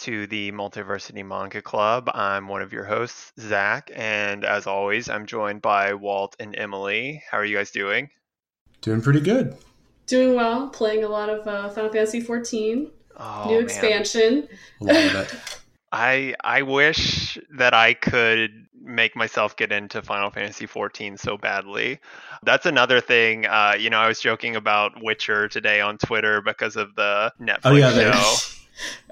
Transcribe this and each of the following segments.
to the Multiversity Manga Club. I'm one of your hosts, Zach, and as always, I'm joined by Walt and Emily. How are you guys doing? Doing pretty good. Doing well, playing a lot of uh, Final Fantasy 14, Oh, new man. expansion. Love it. I I wish that I could make myself get into Final Fantasy 14 so badly. That's another thing. Uh, you know, I was joking about Witcher today on Twitter because of the Netflix Oh yeah, show.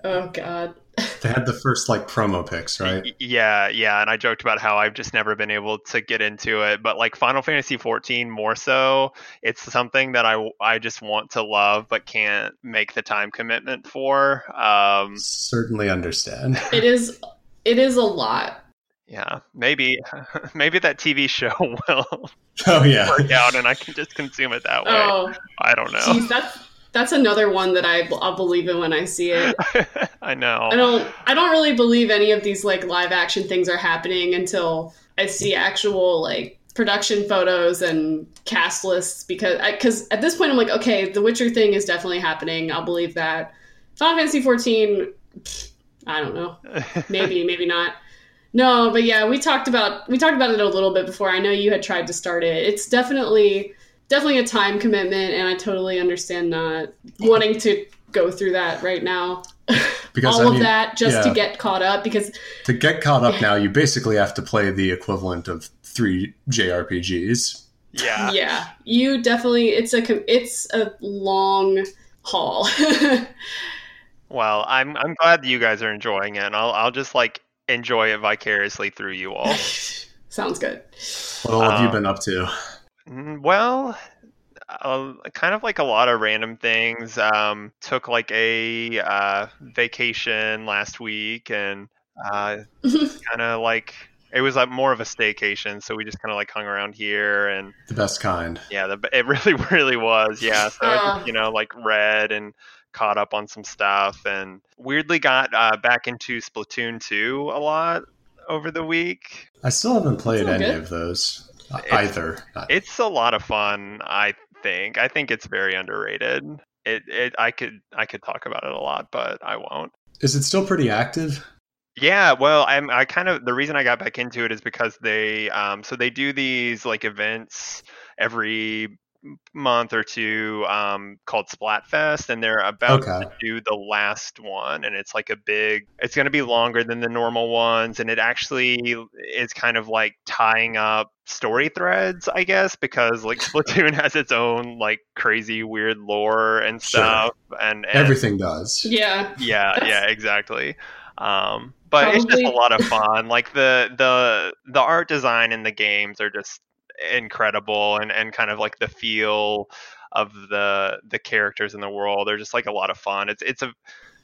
Oh god. they had the first like promo pics, right? Yeah, yeah, and I joked about how I've just never been able to get into it, but like Final Fantasy 14 more so, it's something that I I just want to love but can't make the time commitment for. Um, Certainly understand. It is it is a lot. yeah, maybe maybe that TV show will Oh yeah. work out and I can just consume it that way. Oh, I don't know. geez, that's that's another one that I I'll believe in when I see it. I know. I don't I don't really believe any of these like live action things are happening until I see actual like production photos and cast lists because because at this point I'm like okay the Witcher thing is definitely happening. I'll believe that. Final Fantasy 14 I don't know. Maybe maybe not. No but yeah we talked about we talked about it a little bit before. I know you had tried to start it. It's definitely definitely a time commitment and I totally understand not wanting to go through that right now Because all I of that just to get caught up because to get caught up now, you basically have to play the equivalent of three JRPGs. yeah. yeah you definitely it's a it's a long haul Well, I'm I'm glad that you guys are enjoying it. And I'll I'll just like enjoy it vicariously through you all. sounds good What all have you Um, been up to? Mm, Well, uh, kind of like a lot of random things. Um, took like a uh, vacation last week, and uh, kind of like it was like more of a staycation. So we just kind of like hung around here, and The best kind. yeah, the, it really, really was. Yeah, so I Uh. just, you know, like read and caught up on some stuff, and weirdly got uh, back into Splatoon two a lot over the week. I still haven't played any good. of those It's- either. It's a lot of fun. I think. I think it's very underrated. It, it. I could. I could talk about it a lot, but I won't. Is it still pretty active? Yeah, well, I'm. I kind of the reason I got back into it is because they. Um. So they do these like events every month or two um called splatfest and they're about Okay. to do the last one and it's like a big it's going to be longer than the normal ones and it actually is kind of like tying up story threads i guess because like splatoon has its own like crazy weird lore and Sure. stuff and, and Everything does. yeah yeah That's- yeah exactly um but it's just a lot of fun like the the the art design in the games are just incredible and and kind of like the feel of the the characters in the world. They're just like a lot of fun. It's it's a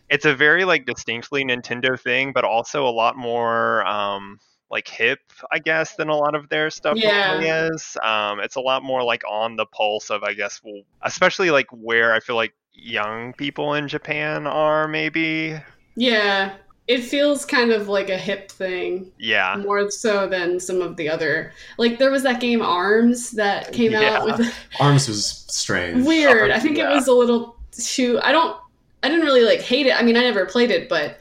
it's a very like distinctly nintendo thing but also a lot more um like hip i guess than a lot of their stuff Yeah. is. Um it's a lot more like on the pulse of i guess especially like where i feel like young people in japan are maybe. Yeah it feels kind of like a hip thing yeah more so than some of the other like there was that game arms that came Yeah. out with Arms was strange. weird i think Yeah. it was a little too i don't i didn't really like hate it i mean i never played it but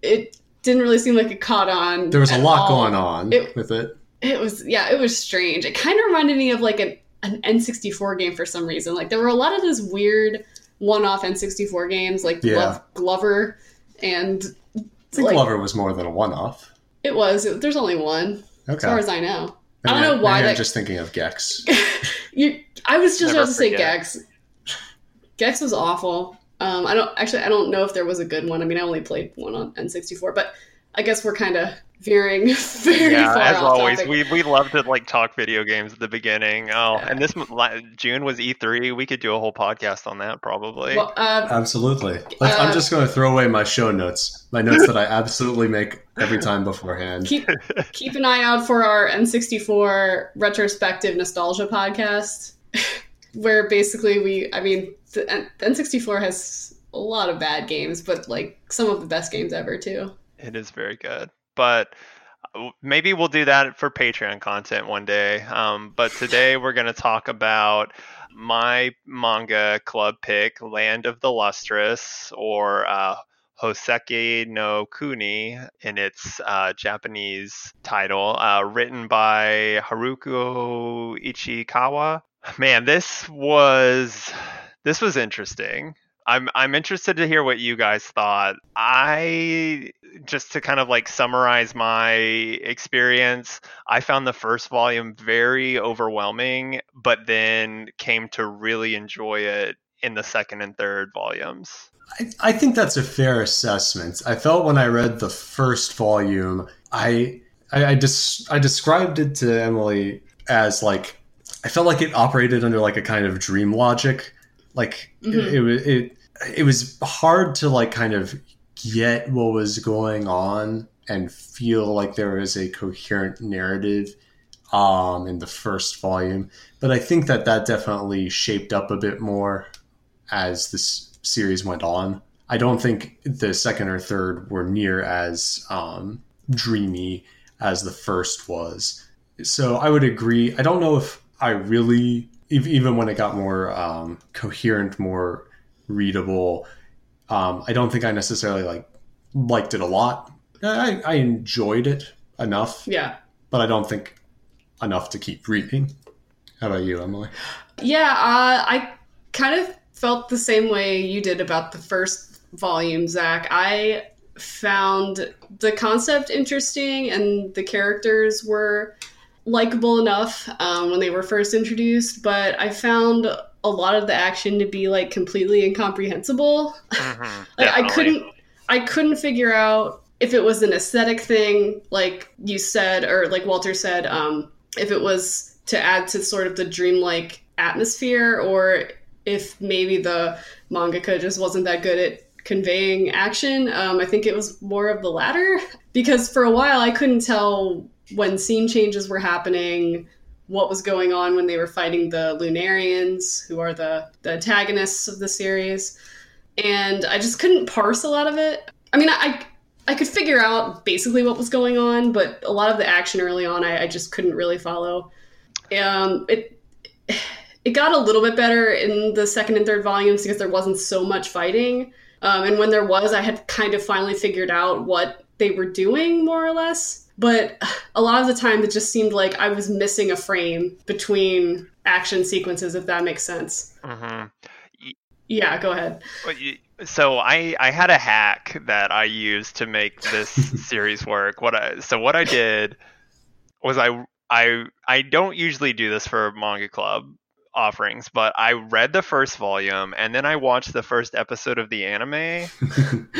it didn't really seem like it caught on There was a lot all. going on It- with it. it was yeah it was strange it kind of reminded me of like an, an n64 game for some reason like there were a lot of those weird one-off n64 games like Yeah. Glover and I think like, Glover was more than a one-off. it was it, there's only one Okay. as far as i know I don't know why maybe I'm that- just thinking of Gex. you i was just Never about to say gex gex was awful um i don't actually i don't know if there was a good one i mean i only played one on n64 but i guess we're kind of veering very yeah far as off always topic. we we love to like talk video games at the beginning oh Yeah. and this june was e3 we could do a whole podcast on that probably well, uh, Absolutely. Let's, I'm Uh, just going to throw away my show notes, my notes that I absolutely make every time beforehand. keep keep an eye out for our N64 retrospective nostalgia podcast, where basically we, I mean, the N64 has a lot of bad games, but like some of the best games ever too. It is very good. But uh, maybe we'll do that for Patreon content one day. Um, but today we're going to talk about my manga club pick, Land of the Lustrous, or uh, Hoseki no Kuni in its uh, Japanese title, uh, written by Haruko Ichikawa. Man, this was this was interesting. I'm I'm interested to hear what you guys thought. I just to kind of like summarize my experience, I found the first volume very overwhelming, but then came to really enjoy it in the second and third volumes. I, I think that's a fair assessment. I felt when I read the first volume, I I, I just I described it to Emily as like I felt like it operated under like a kind of dream logic. Like Mhm. it, it it it was hard to like kind of get what was going on and feel like there was a coherent narrative um in the first volume. But i think that that definitely shaped up a bit more as this series went on. I don't think the second or third were near as um dreamy as the first was. So i would agree. I don't know if i really even when it got more um, coherent more readable um, i don't think i necessarily like liked it a lot I, I enjoyed it enough Yeah. but i don't think enough to keep reading how about you emily Yeah, uh, I kind of felt the same way you did about the first volume, Zach. I found the concept interesting and the characters were likable enough um, when they were first introduced, but I found a lot of the action to be like completely incomprehensible. Mhm, Like I couldn't I couldn't figure out if it was an aesthetic thing, like you said, or like Walter said, um, if it was to add to sort of the dreamlike atmosphere, or if maybe the mangaka just wasn't that good at conveying action. Um, I think it was more of the latter because for a while I couldn't tell when scene changes were happening, what was going on when they were fighting the Lunarians, who are the, the antagonists of the series and I just couldn't parse a lot of it. I mean, I I could figure out basically what was going on, but a lot of the action early on, I, I just couldn't really follow. Um, it it got a little bit better in the second and third volumes because there wasn't so much fighting, um, and when there was, I had kind of finally figured out what they were doing more or less. But a lot of the time, it just seemed like I was missing a frame between action sequences, if that makes sense. Mhm. Yeah, go ahead. So I I had a hack that I used to make this series work. What I so what I did was I I I don't usually do this for manga club offerings, but I read the first volume and then I watched the first episode of the anime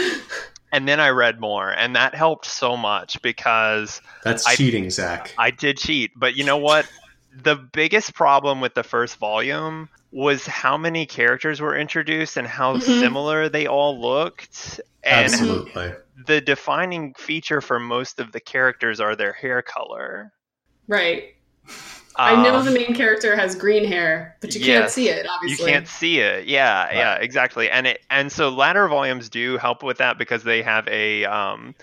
and then I read more and that helped so much because That's I- cheating, Zach. I did cheat, but you know what? The biggest problem with the first volume was how many characters were introduced and how Mhm. similar they all looked. And Absolutely. the defining feature for most of the characters are their hair color. Right. I know Um, the main character has green hair, but you can't see it, Obviously, you can't see it. Yeah, Right. yeah, exactly. And it and so latter volumes do help with that because they have a um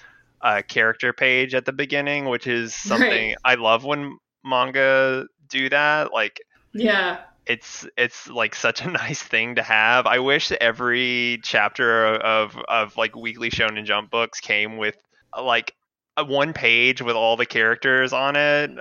a character page at the beginning, which is something I love when manga do that. Like Yeah. it's it's like such a nice thing to have. I wish every chapter of of like weekly Shonen Jump books came with like a one page with all the characters on it.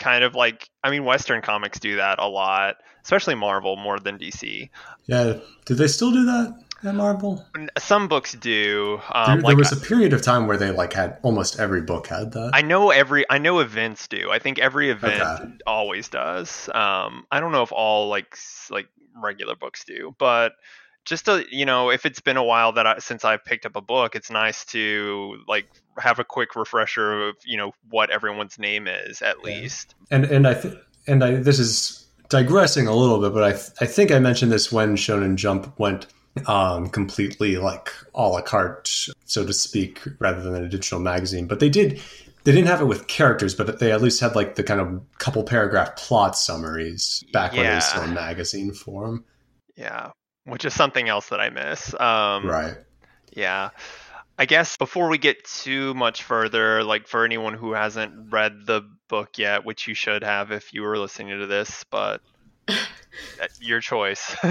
Uh, Kind of like I mean, Western comics do that a lot, especially Marvel more than DC. Yeah. Did they still do that at Marvel? Some books do. There, Um, there like was a period of time where they like had almost every book had that. I know every I know events do. I think every event Okay. always does. Um, I don't know if all like like regular books do, but just to you know, if it's been a while that I, since I've picked up a book, it's nice to like have a quick refresher of you know what everyone's name is at Yeah. least. and and I th- and I this is digressing a little bit, but I th- I think I mentioned this when Shonen Jump went um, completely like a la carte, so to speak, rather than a digital magazine. But they did they didn't have it with characters, but they at least had like the kind of couple paragraph plot summaries back when it was still in magazine form. Yeah, which is something else that I miss. Um, right. Yeah. I guess before we get too much further, like for anyone who hasn't read the book yet, which you should have if you were listening to this, but your choice.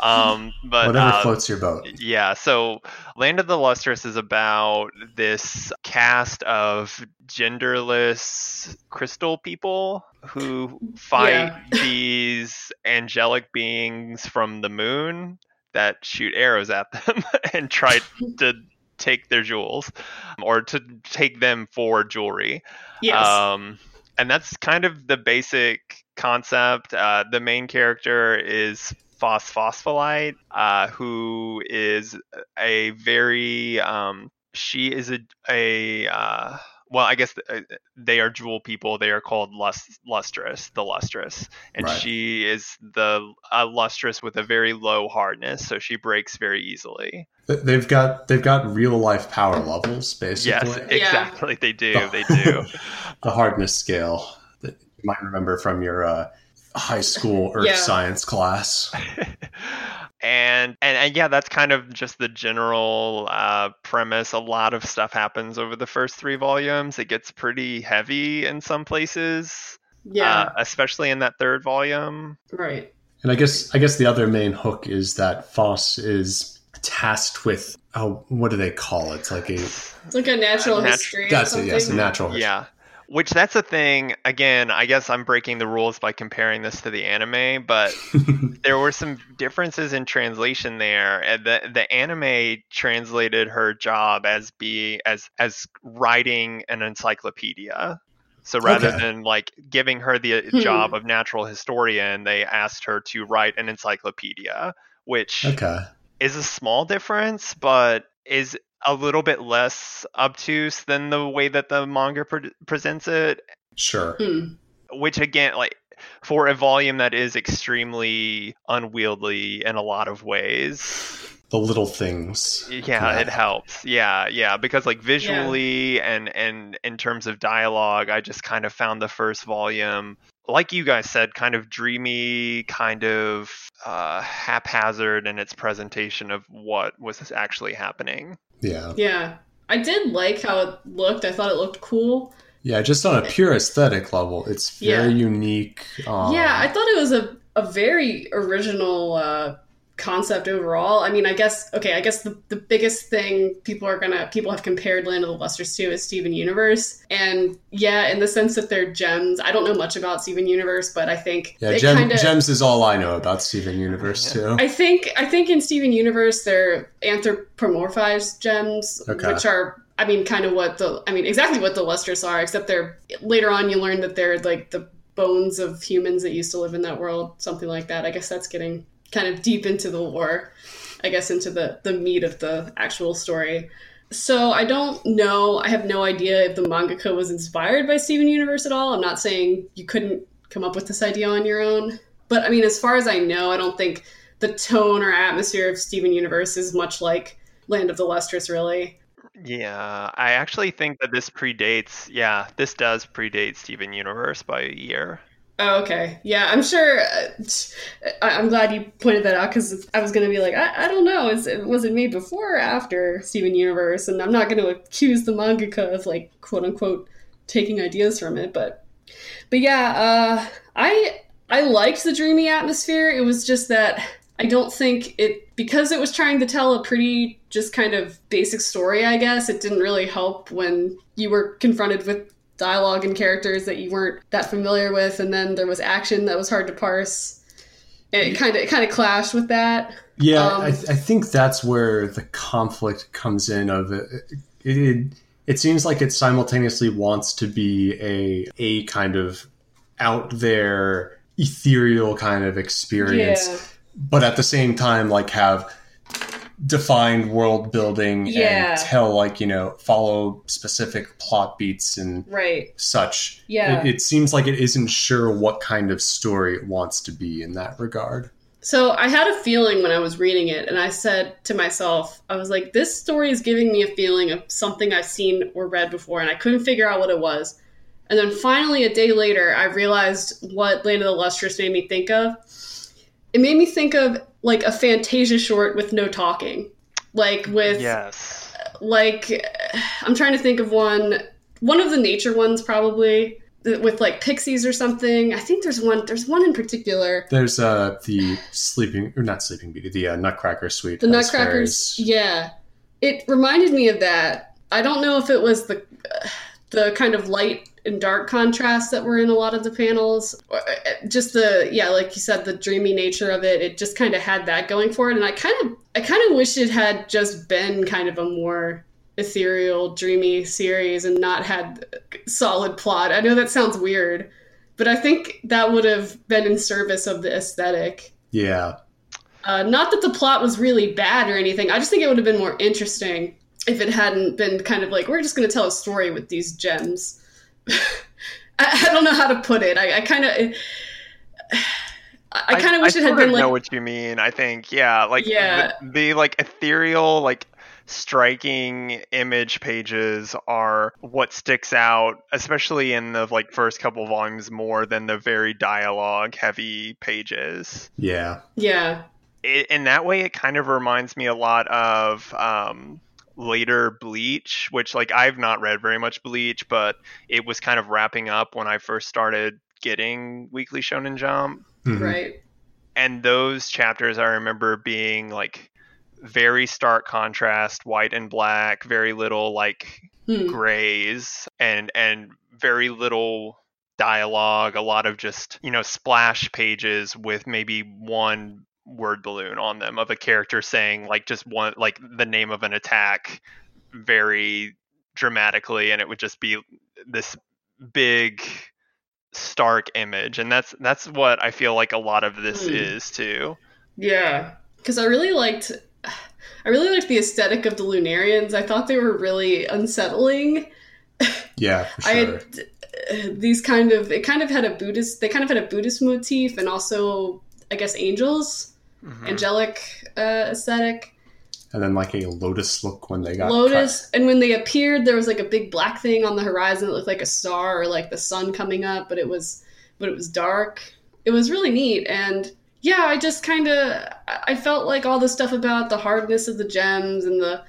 um, but Whatever uh, floats your boat. yeah, so Land of the Lustrous is about this cast of genderless crystal people who fight Yeah. these angelic beings from the moon that shoot arrows at them and try to take their jewels or to take them for jewelry. Yes. Um, and that's kind of the basic concept. Uh, the main character is Phosphophyllite, uh, who is a very um, she is a a uh, well, I guess uh, they are jewel people. They are called lust, lustrous, the lustrous, and Right. she is the uh, lustrous with a very low hardness, so she breaks very easily. They've got they've got real life power levels basically. Yes, Yeah. exactly. They do. The- They do. the hardness scale that you might remember from your uh, high school earth Yeah. science class. and, and and yeah that's kind of just the general uh, premise a lot of stuff happens over the first three volumes it gets pretty heavy in some places yeah. uh, especially in that third volume right. And I guess I guess the other main hook is that Phos is tasked with oh what do they call it? It's like a It's like a natural nat- history. or that's it, yes, a natural history. yeah which that's a thing again i guess i'm breaking the rules by comparing this to the anime but there were some differences in translation there and the the anime translated her job as being as as writing an encyclopedia so rather Okay. than like giving her the Hmm. job of natural historian they asked her to write an encyclopedia which Okay. is a small difference but is a little bit less obtuse than the way that the manga pre- presents it Sure. Hmm. which again like for a volume that is extremely unwieldy in a lot of ways The little things. yeah it helps yeah yeah because like visually and and in terms of dialogue i just kind of found the first volume like you guys said kind of dreamy kind of uh, haphazard in its presentation of what was actually happening Yeah. Yeah. I did like how it looked. I thought it looked cool. Yeah, just on a pure aesthetic level, it's very Yeah. unique. Um, yeah, I thought it was a, a very original uh, concept overall. I mean, I guess okay, I guess the, the biggest thing people are gonna people have compared Land of the Lustrous to is Steven Universe. And yeah, in the sense that they're gems. I don't know much about Steven Universe, but I think yeah. Gem, kinda, Gems is all I know about Steven Universe too. I think I think in Steven Universe they're anthropomorphized gems, Okay. which are I mean kind of what the I mean exactly what the lustrous are, except they're later on you learn that they're like the bones of humans that used to live in that world, something like that. I guess that's getting kind of deep into the lore. I guess into the the meat of the actual story. So I don't know. I have no idea if the mangaka was inspired by Steven Universe at all. I'm not saying you couldn't come up with this idea on your own, but I mean, as far as I know, I don't think the tone or atmosphere of Steven Universe is much like Land of the Lustrous, really. yeah i actually think that this predates yeah this does predate steven universe by a year Oh, okay. Yeah, I'm sure. Uh, I'm glad you pointed that out because I was going to be like, I, I don't know. Is it, was it made before or after Steven Universe? And I'm not going to accuse the mangaka of, like, quote unquote, taking ideas from it. But, but yeah, uh, I I liked the dreamy atmosphere. It was just that I don't think it because it was trying to tell a pretty just kind of basic story. I guess it didn't really help when you were confronted with dialogue and characters that you weren't that familiar with, and then there was action that was hard to parse. It kind of it kind of clashed with that. Yeah, Um, I, th- I think that's where the conflict comes in. Of it, it, it, it seems like it simultaneously wants to be a a kind of out there ethereal kind of experience, Yeah. but at the same time, like have defined world building Yeah. and tell like you know follow specific plot beats and Right. such. Yeah. it, it seems like it isn't sure what kind of story it wants to be in that regard. So I had a feeling when I was reading it, and I said to myself, I was like, this story is giving me a feeling of something I've seen or read before, and I couldn't figure out what it was. And then finally, a day later, I realized what Land of the Lustrous made me think of. It made me think of like a Fantasia short with no talking, like with yes like I'm trying to think of one one of the nature ones probably with like pixies or something. I think there's one. There's one in particular. There's uh the sleeping or not sleeping beauty, the uh, Nutcracker suite. The Nutcrackers. fairies. Yeah, it reminded me of that. I don't know if it was the uh, the kind of light and dark contrast that were in a lot of the panels, uh, just the yeah, like you said, the dreamy nature of it. It just kind of had that going for it, and I kind of I kind of wish it had just been kind of a more ethereal, dreamy series and not had solid plot. I know that sounds weird, but I think that would have been in service of the aesthetic. Yeah. Uh, not that the plot was really bad or anything. I just think it would have been more interesting if it hadn't been kind of like we're just going to tell a story with these gems. I, I don't know how to put it. I, I kind of. I kind of wish it had been like. of know what you mean. I think, yeah, like Yeah. The, the like ethereal, like striking image pages are what sticks out, especially in the like first couple volumes, more than the very dialogue heavy pages. Yeah. yeah, It, in that way, it kind of reminds me a lot of. Um, later bleach which like i've not read very much bleach but it was kind of wrapping up when i first started getting weekly shonen jump Mhm. right. and those chapters I remember being like very stark contrast, white and black, very little like Hmm. grays and and very little dialogue, a lot of just, you know, splash pages with maybe one word balloon on them of a character saying like just one like the name of an attack very dramatically and it would just be this big stark image and that's that's what i feel like a lot of this Hmm. is too Yeah, because I really liked, I really liked the aesthetic of the Lunarians. I thought they were really unsettling. Yeah, for I had uh, these kind of, it kind of had a Buddhist, they kind of had a Buddhist motif, and also, I guess, angels, Mhm. angelic uh, aesthetic, And then like a lotus look when they got lotus. And when they appeared, there was like a big black thing on the horizon that looked like a star or like the sun coming up, but it was, but it was dark. It was really neat, and yeah, I just kind of I felt like all the stuff about the hardness of the gems and the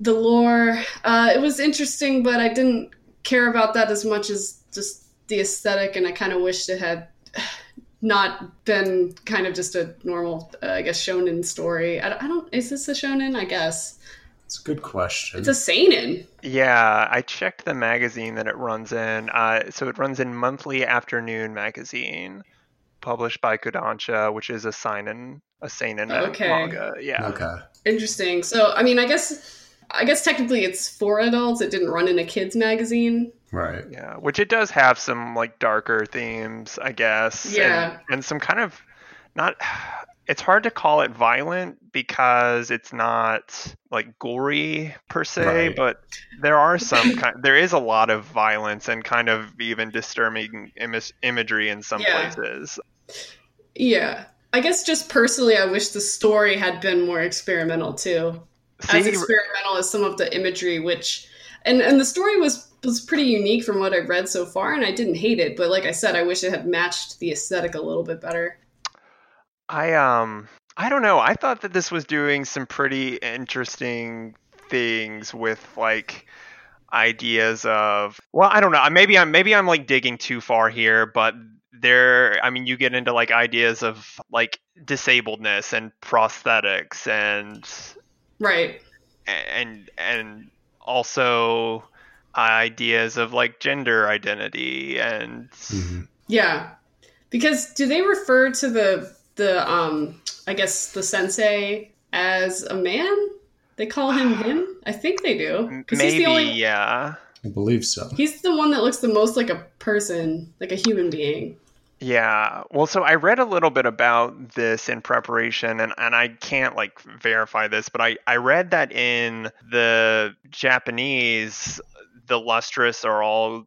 the lore. Uh, it was interesting, but I didn't care about that as much as just the aesthetic, and I kind of wished it had not been kind of just a normal, uh, I guess, shonen story. I, don't- I don't. Is this a shonen? I guess It's a good question. it's a seinen. yeah i checked the magazine that it runs in uh, so it runs in monthly afternoon magazine published by kodansha which is a seinen a seinen Okay. manga yeah okay. Interesting. So, I mean, I guess, I guess technically it's for adults. It didn't run in a kids magazine. Right. Yeah, which it does have some like darker themes, I guess. and- Yeah. And, some kind of not it's hard to call it violent because it's not like gory per se, Right. but there are some kind there is a lot of violence and kind of even disturbing Im- imagery in some Yeah. places. Yeah. I guess just personally, I wish the story had been more experimental too. As experimental as some of the imagery, which and and the story was was pretty unique from what I've read so far, and I didn't hate it. But like I said, I wish it had matched the aesthetic a little bit better. I um I don't know. I thought that this was doing some pretty interesting things with like ideas of well, I don't know. Maybe I'm maybe I'm like digging too far here, but there I mean you get into like ideas of like disabledness and prosthetics and Right. and and also ideas of like gender identity and Mhm. Yeah. Because do they refer to the the um I guess the sensei as a man? They call him him? I think they do. 'Cause maybe he's the only yeah. I believe so. he's the one that looks the most like a person, like a human being. Yeah. Well, so I read a little bit about this in preparation and, and I can't like verify this, but I, I read that in the Japanese, the lustrous are all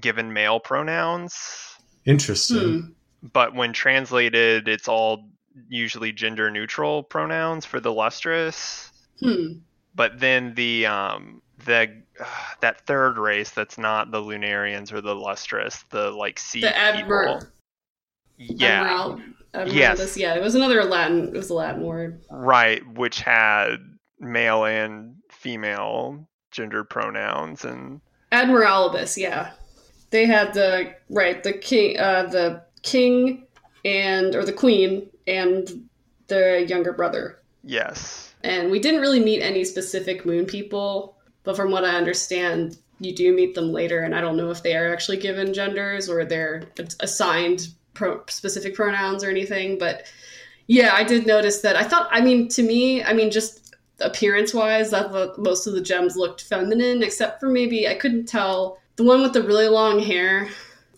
given male pronouns, Interesting. Hmm. but when translated, it's all usually gender neutral pronouns for the lustrous. Hmm. But then the um the that third race that's not the Lunarians or the lustrous, the like sea The admiral people. Yeah. Admiral, Admiral Yes. Yeah, it was another Latin. It was a Latin word. Right, which had male and female gendered pronouns and Admirabilis. Yeah. they had the right the king, uh, the king, and or the queen and the younger brother. Yes. And we didn't really meet any specific moon people, but from what I understand, you do meet them later, and I don't know if they are actually given genders or they're assigned pro- specific pronouns or anything. But yeah, I did notice that. I thought, I mean, to me, I mean, just appearance wise, that most of the gems looked feminine, except for maybe I couldn't tell the one with the really long hair.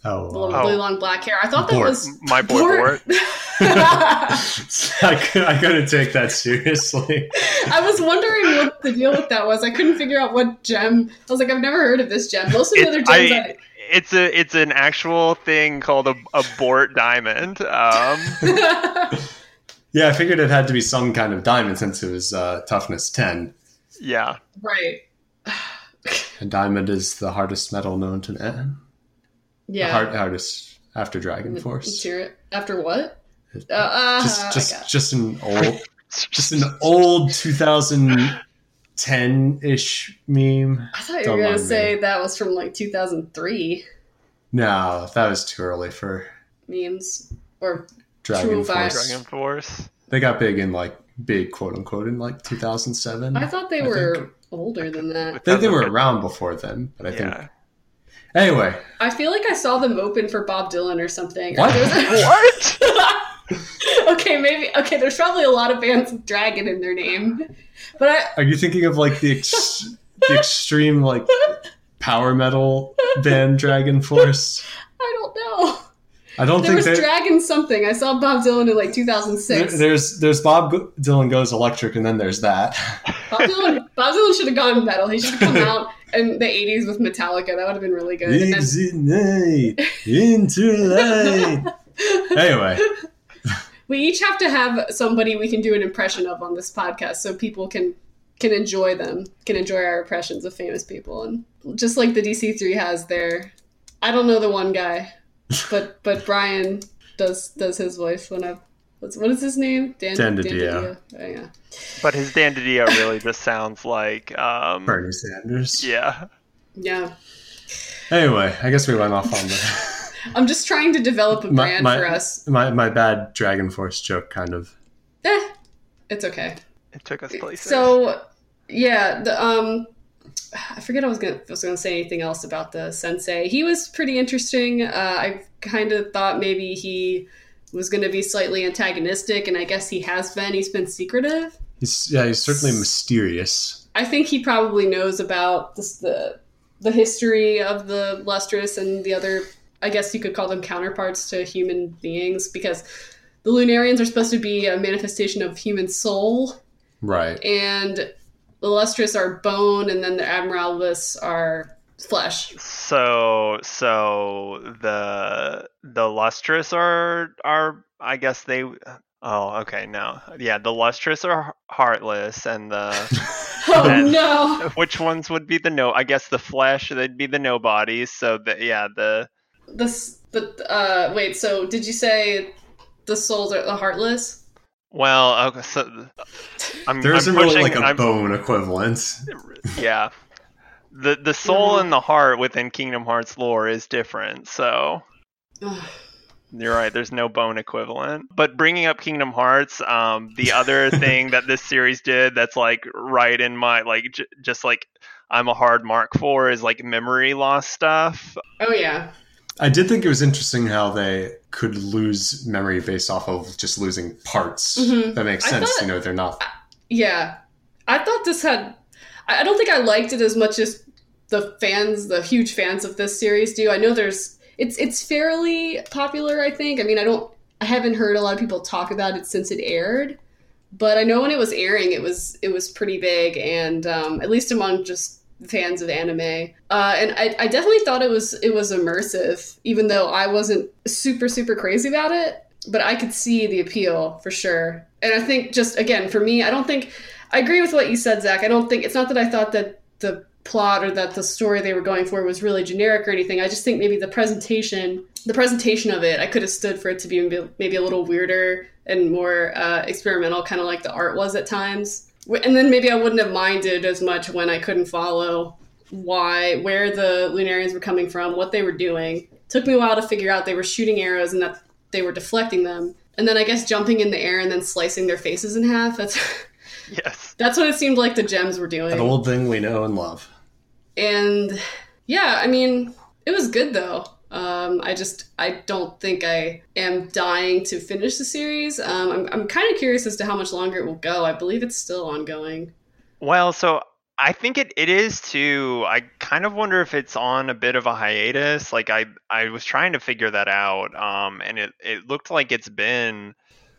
Oh, the wow. really Oh. long black hair. I thought that Bort. was My boy Bort. Bort. I, could, I couldn't take that seriously. I was wondering what the deal with that was. I couldn't figure out what gem. I was like, I've never heard of this gem. Most of the It- other gems, I- I, It's a it's an actual thing called a, a Bort diamond. Um, Yeah, I figured it had to be some kind of diamond since it was uh, toughness 10. yeah. right. a diamond is the hardest metal known to man. Yeah. The hard, hardest after Dragon Force. After what? Uh, uh, Just, just, just an old, just an old 2010 ish meme. I thought you don't were gonna say me. that was from like 2003 No, that was too early for memes or Dragon Force. Dragon Force. They got big in like big quote unquote in like 2007. I thought they I were think. older than that. they, they were around before then, but I think. Yeah. Anyway, I feel like I saw them open for Bob Dylan or something. What? There was a- What? okay, maybe. Okay, there's probably a lot of bands with dragon in their name, but I are you thinking of like the ex- the extreme like power metal band Dragon Force? I don't know. I don't There think was that. dragon something. I saw Bob Dylan in like there- 2006. there's there's Bob Go- Dylan goes electric, and then there's that. Bob Dylan, Bob Dylan should have gone metal. He should have come out in the 80s with Metallica. That would have been really good. Exit night into light. Anyway, we each have to have somebody we can do an impression of on this podcast so people can can enjoy them can enjoy our impressions of famous people and just like the dc3 has their i don't know the one guy but but brian does does his voice when i what's what is his name dan, Dan DiDio. Oh, yeah But his Dan DiDio really just sounds like um, Bernie Sanders. yeah. yeah Anyway, I guess we went off on the i'm just trying to develop a My- brand my- for us my my bad Dragon Force joke kind of. eh, it's okay It took us places. So yeah, the um I forget I was gonna I was gonna say anything else about the sensei. He was pretty interesting. Uh, I kind of thought maybe he was going to be slightly antagonistic, and I guess he has been. He's been secretive. He's yeah, he's certainly mysterious. I think he probably knows about this, the the history of the lustrous and the other. I guess you could call them counterparts to human beings because the Lunarians are supposed to be a manifestation of human soul Right. and the lustrous are bone, and then the Admirabilis are flesh. So so the the lustrous are are I guess they oh okay no yeah the lustrous are heartless and the Oh Then- no! which ones would be the no I guess the flesh they'd be the nobodies so the, yeah the This, the uh, wait. So did you say the souls are the heartless? well okay so I'm There I'm isn't really like a I'm- bone equivalent. yeah the the soul Mhm. and the heart within Kingdom Hearts lore is different so You're right. There's no bone equivalent. But bringing up Kingdom Hearts, um, the other thing that this series did that's like right in my like j- just like I'm a hard mark for is like memory loss stuff. Oh yeah. I did think it was interesting how they could lose memory based off of just losing parts. Mhm. That makes sense. thought- you know, they're not. Yeah. I thought this had. I don't think I liked it as much as the fans, the huge fans of this series do. I know there's. It's it's fairly popular. I think. I mean, I don't. I haven't heard a lot of people talk about it since it aired, but I know when it was airing, it was it was pretty big, and um, at least among just fans of anime. Uh, and I, I definitely thought it was it was immersive, even though I wasn't super super crazy about it. But I could see the appeal for sure. And I think just again for me, I don't think I agree with what you said, Zach. I don't think it's not that I thought that the plot or that the story they were going for was really generic or anything. I just think maybe the presentation, the presentation of it, I could have stood for it to be maybe- a little weirder and more uh, experimental, kind of like the art was at times. And then maybe I wouldn't have minded as much when I couldn't follow why, where the Lunarians were coming from, what they were doing. Took me a while to figure out they were shooting arrows and that they were deflecting them. And then I guess jumping in the air and then slicing their faces in half. That's Yes. that's what it seemed like the gems were doing. An old thing we know and love. And yeah, I mean, it was good though. Um, I just I don't think I am dying to finish the series. Um, I'm I'm kind of curious as to how much longer it will go. I believe it's still ongoing. Well, so I think it, it is too. I kind of wonder if it's on a bit of a hiatus. Like I I was trying to figure that out. Um, and it, it looked like it's been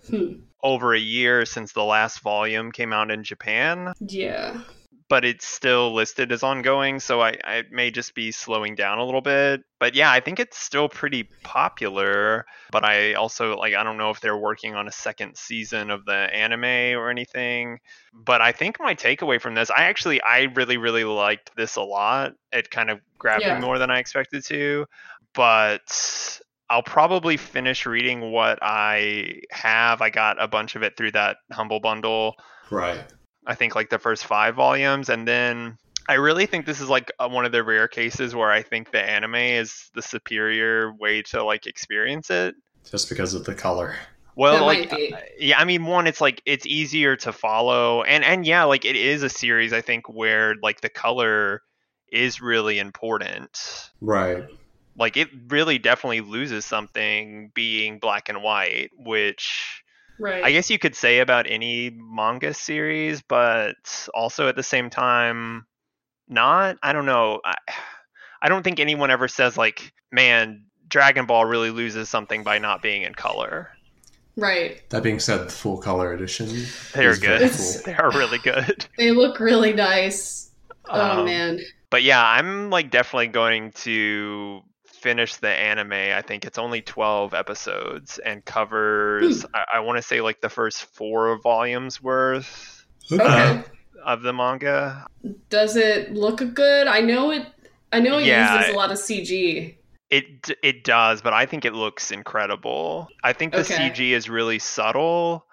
Hmm. Over a year since the last volume came out in Japan, Yeah. but it's still listed as ongoing, so I, I may just be slowing down a little bit. But yeah, I think it's still pretty popular. But I also like I don't know if they're working on a second season of the anime or anything. But I think my takeaway from this, I actually I really really liked this a lot. It kind of grabbed Yeah. me more than I expected to. But I'll probably finish reading what I have. I got a bunch of it through that Humble Bundle. Right. I think like the first five volumes, and then I really think this is like one of the rare cases where I think the anime is the superior way to like experience it. Just because of the color. Well, That like uh, yeah, I mean, one, it's like it's easier to follow, and and yeah, like it is a series I think where like the color is really important. Right. Like it really definitely loses something being black and white, which Right. I guess you could say about any manga series, but also at the same time, not. I don't know. I, I don't think anyone ever says like, "Man, Dragon Ball really loses something by not being in color." right. That being said, the full color edition. They're good. Cool. They are really good. They look really nice. Oh Um, man. But yeah, I'm like definitely going to finish the anime. I think it's only 12 episodes and covers, I, I want to say like the first four volumes worth Okay. of the manga. Does it look good? I know it. I know it Yeah, uses a lot of CG. It it does, but I think it looks incredible. I think the Okay. CG is really subtle.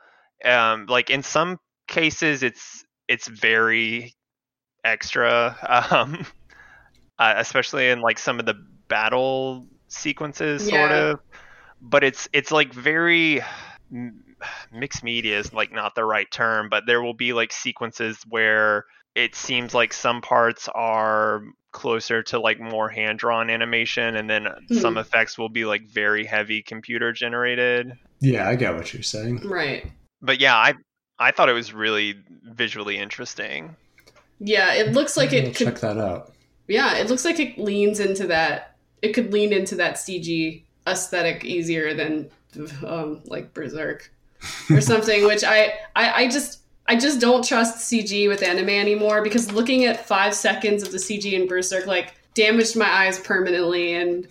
Um, like in some cases, it's it's very extra, um, uh, especially in like some of the battle sequences, sort Yeah. of. But it's it's like very mixed media is like not the right term, but there will be like sequences where it seems like some parts are closer to like more hand drawn animation and then some Hmm. effects will be like very heavy computer generated Yeah, I get what you're saying. Right. but yeah i i thought it was really visually interesting Yeah, it looks like Maybe it I'll could. check that out. Yeah, it looks like it leans into that. It could lean into that CG aesthetic easier than um, like Berserk or something. which I, I I just I just don't trust CG with anime anymore because looking at five seconds of the CG in Berserk like damaged my eyes permanently, and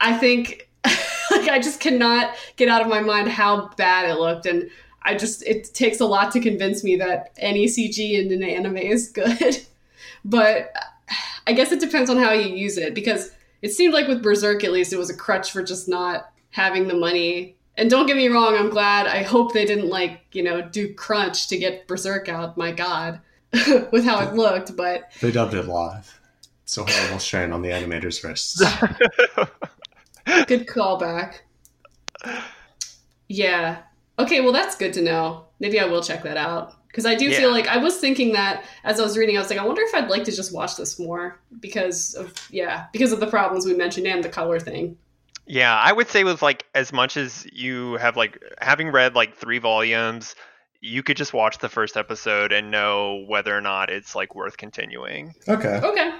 I think like I just cannot get out of my mind how bad it looked and. I just it takes a lot to convince me that any CG in an anime is good. but I guess it depends on how you use it because it seemed like with Berserk at least it was a crutch for just not having the money. And don't get me wrong, I'm glad. I hope they didn't like, you know, do crunch to get Berserk out, my god, with how it looked, but They dubbed it live. It's a horrible strain on the animator's wrists. good callback. Yeah. Okay, well that's good to know. Maybe I will check that out. Because I do Yeah. feel like I was thinking that as I was reading, I was like, I wonder if I'd like to just watch this more because of yeah, because of the problems we mentioned and the color thing. yeah i would say with like as much as you have like having read like three volumes you could just watch the first episode and know whether or not it's like worth continuing Okay. Okay.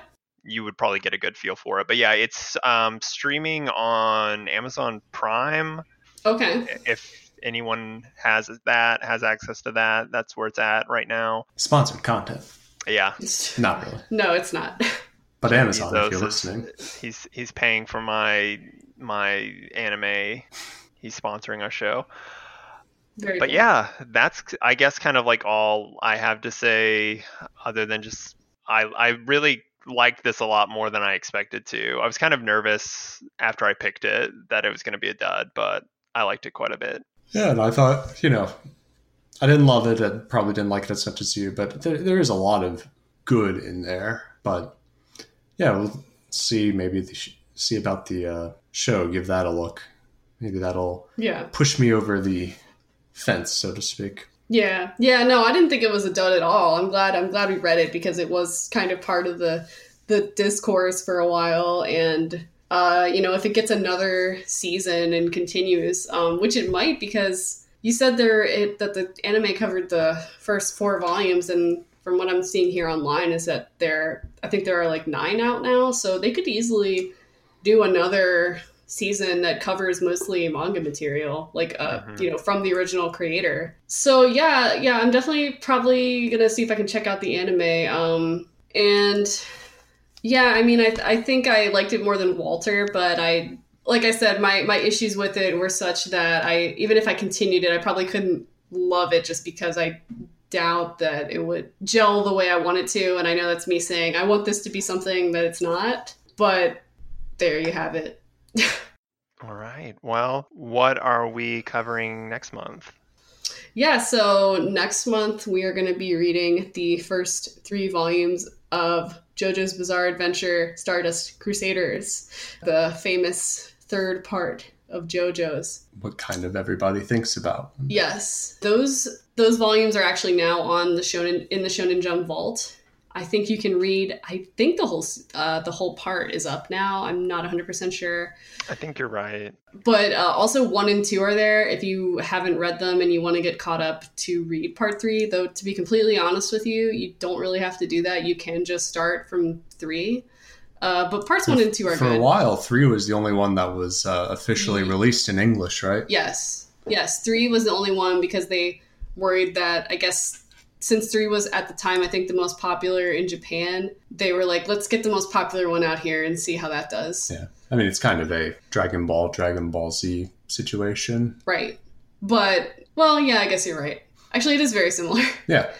you would probably get a good feel for it but yeah it's um streaming on amazon prime Okay. if anyone has that has access to that that's where it's at right now Sponsored content. yeah Not really. No, it's not. But Amazon, if you're is- listening. he's he's paying for my my anime he's sponsoring our show Very but cool. yeah that's i guess kind of like all i have to say other than just i i really liked this a lot more than i expected to i was kind of nervous after i picked it that it was going to be a dud but i liked it quite a bit Yeah, and I thought, you know, I didn't love it and probably didn't like it as much as you, but there, there is a lot of good in there. But yeah, we'll see. Maybe the sh- see about the uh, show. Give that a look. Maybe that'll Yeah. push me over the fence, so to speak. Yeah, yeah, no, I didn't think it was a dud at all. I'm glad I'm glad we read it because it was kind of part of the the discourse for a while and uh, you know, if it gets another season and continues, um, which it might because you said there it, that the anime covered the first four volumes and from what I'm seeing here online is that there I think there are like 9 out now, so they could easily do another season that covers mostly manga material like uh Mhm. you know from the original creator. So yeah yeah i'm definitely probably gonna see if i can check out the anime. Um and yeah i mean i i think i liked it more than walter but i like i said my my issues with it were such that i even if i continued it i probably couldn't love it just because i doubt that it would gel the way i want it to and i know that's me saying i want this to be something that it's not but there you have it All right. Well, what are we covering next month? Yeah, so next month we are going to be reading the first three volumes of JoJo's Bizarre Adventure Stardust Crusaders, the famous third part of JoJo's. What kind of everybody thinks about. Yes, those those volumes are actually now on the Shonen in the Shonen Jump vault. I think you can read. I think the whole uh, the whole part is up now. I'm not 100 percent sure. I think you're right. But uh, also, one and two are there if you haven't read them and you want to get caught up to read part three. Though, to be completely honest with you, you don't really have to do that. You can just start from three. Uh, but parts one and two are For good. a while, three was the only one that was uh, officially Ye- released in English, right? Yes. Yes. Three was the only one because they worried that, I guess, since three was at the time, I think the most popular in Japan, they were like, let's get the most popular one out here and see how that does. Yeah. I mean, it's kind of a Dragon Ball, Dragon Ball Z situation. Right. But, well, yeah, I guess you're right. Actually, it is very similar. Yeah.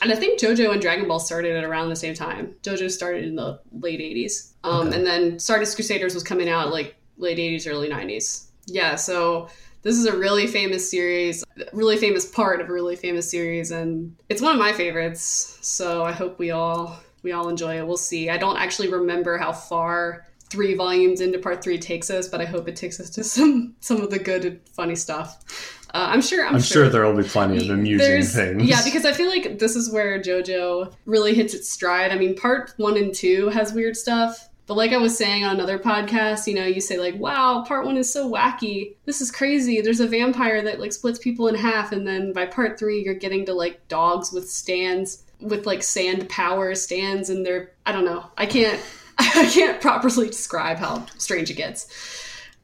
And I think JoJo and Dragon Ball started at around the same time. JoJo started in the late 80s. Um, Okay. And then Stardust Crusaders was coming out like late 80s, early 90s. Yeah, so this is a really famous series, really famous part of a really famous series, and it's one of my favorites. So I hope we all we all enjoy it. We'll see. I don't actually remember how far three volumes into part three takes us, but I hope it takes us to some some of the good and funny stuff. Uh, I'm sure. I'm, I'm, sure, there will be plenty of amusing there's- things. Yeah, because I feel like this is where JoJo really hits its stride. I mean, part one and two has weird stuff. But like I was saying on another podcast, you know, you say like, "Wow, part one is so wacky. This is crazy. There's a vampire that like splits people in half, and then by part three, you're getting to like dogs with stands with like sand power stands, and they're I don't know. I can't I can't properly describe how strange it gets.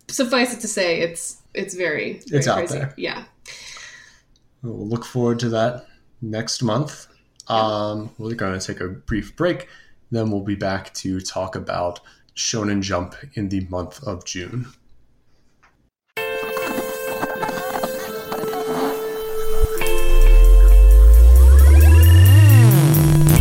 Suffice it to say, it's it's very, very It's out crazy. there. Yeah. We'll look forward to that next month. Um, we're going to take a brief break. Then we'll be back to talk about Shonen Jump in the month of June.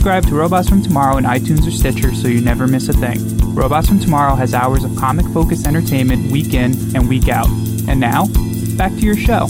subscribe to Robots from Tomorrow in iTunes or Stitcher so you never miss a thing. Robots from Tomorrow has hours of comic focused entertainment week in and week out. And now, back to your show.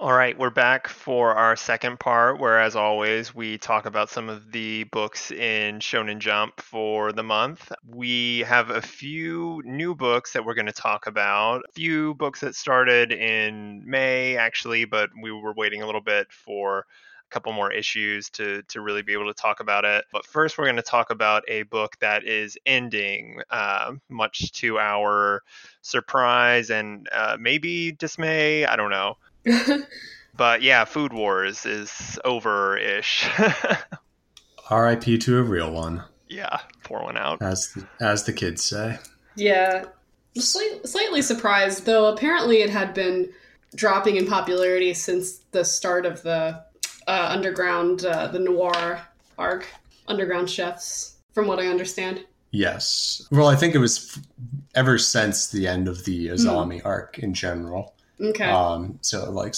All right, we're back for our second part, where, as always, we talk about some of the books in Shonen Jump for the month. We have a few new books that we're going to talk about. A few books that started in May, actually, but we were waiting a little bit for a couple more issues to, to really be able to talk about it. But first, we're going to talk about a book that is ending, uh, much to our surprise and uh, maybe dismay. I don't know. But yeah, Food Wars is over ish. R.I.P. to a real one, yeah, pour one out. as the, as the kids say. Yeah, Slight, slightly surprised though. Apparently, it had been dropping in popularity since the start of the uh, underground, uh, the noir arc. underground chefs, from what I understand. Yes. Well, I think it was f- ever since the end of the Azami arc in general. Okay. Um, so, like,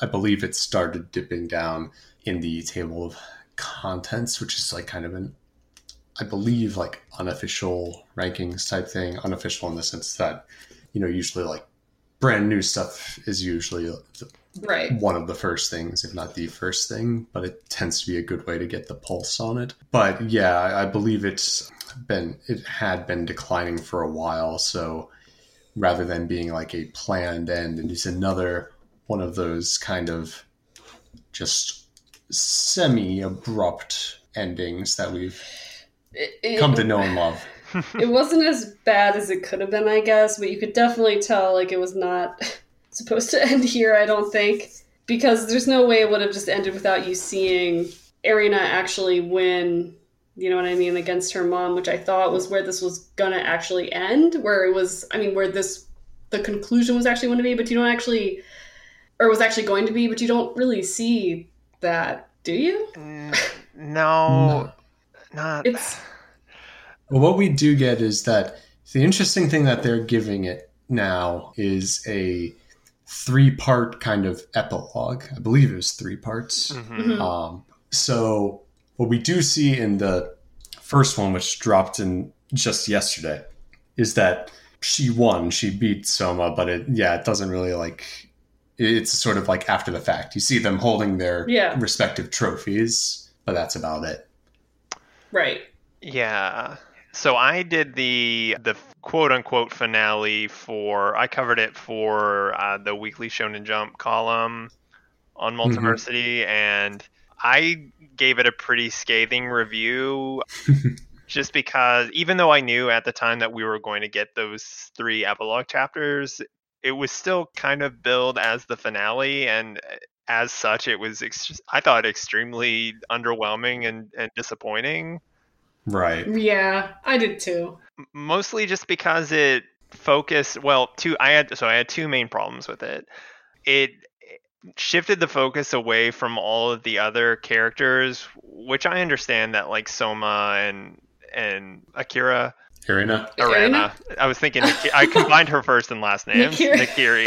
I believe it started dipping down in the table of contents, which is like kind of an, I believe, like unofficial rankings type thing. Unofficial in the sense that, you know, usually like brand new stuff is usually the, right. one of the first things, if not the first thing, but it tends to be a good way to get the pulse on it. But yeah, I I believe it's been, it had been declining for a while. So rather than being like a planned end, And it is another one of those kind of just semi abrupt endings that we've It, it- come to know and love. it wasn't as bad as it could have been, I guess, but you could definitely tell like it was not supposed to end here, I don't think. Because there's no way it would have just ended without you seeing Erina actually win, you know what I mean, against her mom, which I thought was where this was gonna actually end, where it was I mean, where this the conclusion was actually going to be, but you don't actually or was actually going to be, but you don't really see that, do you? N- no, not. It's Well, what we do get is that the interesting thing that they're giving it now is a three part kind of epilogue. I believe it was three parts. Mhm. Mhm. Um, so, what we do see in the first one, which dropped in just yesterday, is that she won. She beat Soma, but it, yeah, it doesn't really like. It's sort of like after the fact. You see them holding their Yeah. respective trophies, but that's about it. right. Yeah. So I did the the quote unquote finale for I covered it for uh, the weekly Shonen Jump column on Multiversity, and I gave it a pretty scathing review. just because even though I knew at the time that we were going to get those three epilogue chapters, it was still kind of billed as the finale and as such it was ex- I thought extremely underwhelming and, and disappointing Right. Yeah, I did too. mostly just because it focused well two i had so i had two main problems with it it shifted the focus away from all of the other characters which i understand that like soma and and akira Irina. Erina. I was thinking I combined her first and last names. Nakiri.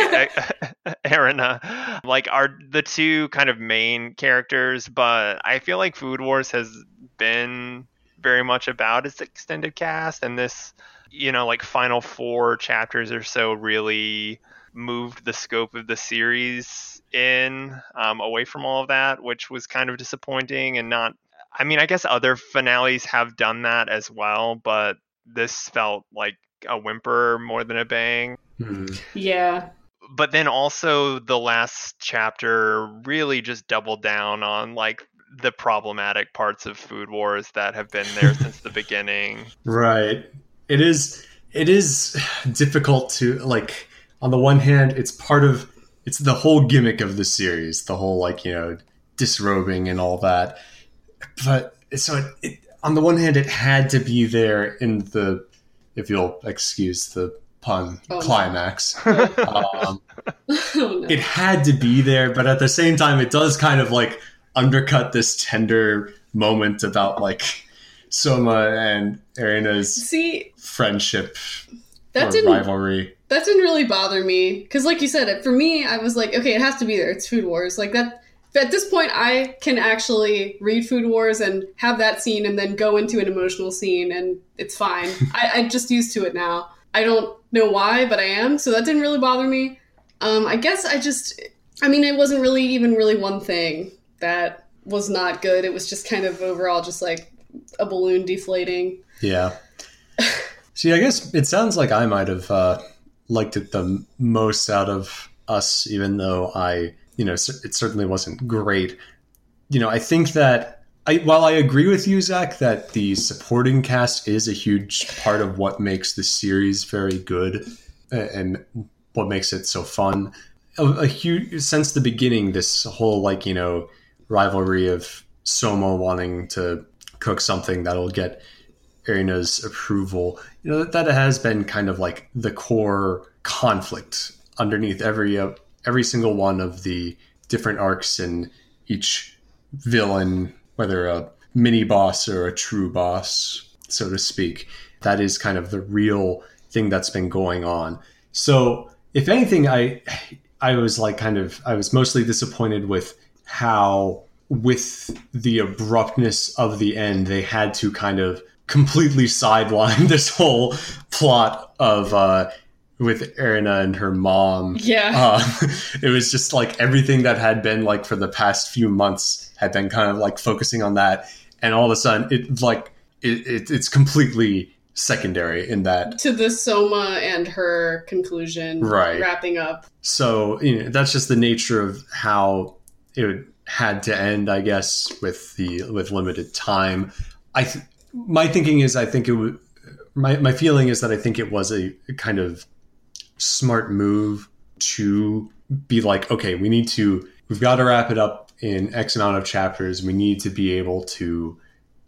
Nakiri, like are the two kind of main characters, but I feel like Food Wars has been very much about its extended cast, and this, you know, like final four chapters or so really moved the scope of the series in um, away from all of that, which was kind of disappointing and not. I mean, I guess other finales have done that as well, but this felt like a whimper more than a bang. Hmm. Yeah. But then also the last chapter really just doubled down on like the problematic parts of Food Wars that have been there since the beginning. Right. It is it is difficult to like on the one hand it's part of it's the whole gimmick of the series, the whole like, you know, disrobing and all that. But so it, it on the one hand it had to be there in the if you'll excuse the pun Oh, no. climax. um, oh, no. it had to be there, but at the same time, it does kind of like undercut this tender moment about like Soma and Erina's See, friendship that didn't rivalry. that didn't really bother me because, like you said, for me, I was like, okay, it has to be there. It's Food Wars. Like that. At this point, I can actually read Food Wars and have that scene, and then go into an emotional scene, and it's fine. I, I'm just used to it now. I don't know why, but I am. So that didn't really bother me. Um, I guess I just, I mean, it wasn't really even really one thing that was not good. It was just kind of overall just like a balloon deflating. Yeah. See, I guess it sounds like I might have uh, liked it the most out of us, even though I, you know, it certainly wasn't great. You know, I think that I, while I agree with you, Zach, that the supporting cast is a huge part of what makes the series very good and what makes it so fun. A, a huge since the beginning, this whole like you know rivalry of Soma wanting to cook something that'll get Erina's approval. You know that, that has been kind of like the core conflict underneath every uh, every single one of the different arcs and each villain, whether a mini boss or a true boss, so to speak. That is kind of the real thing that's been going on. So, if anything, I I was like kind of I was mostly disappointed with how with the abruptness of the end they had to kind of completely sideline this whole plot of uh with Erina and her mom. Yeah. Uh, it was just like everything that had been like for the past few months had been kind of like focusing on that, and all of a sudden it like it, it it's completely secondary in that. to the Soma and her conclusion, Right. Wrapping up. So you know that's just the nature of how it had to end, I guess, with the with limited time. I th- my thinking is I think it would. My, my feeling is that I think it was a kind of smart move to be like, okay, we need to, we've got to wrap it up in X amount of chapters. We need to be able to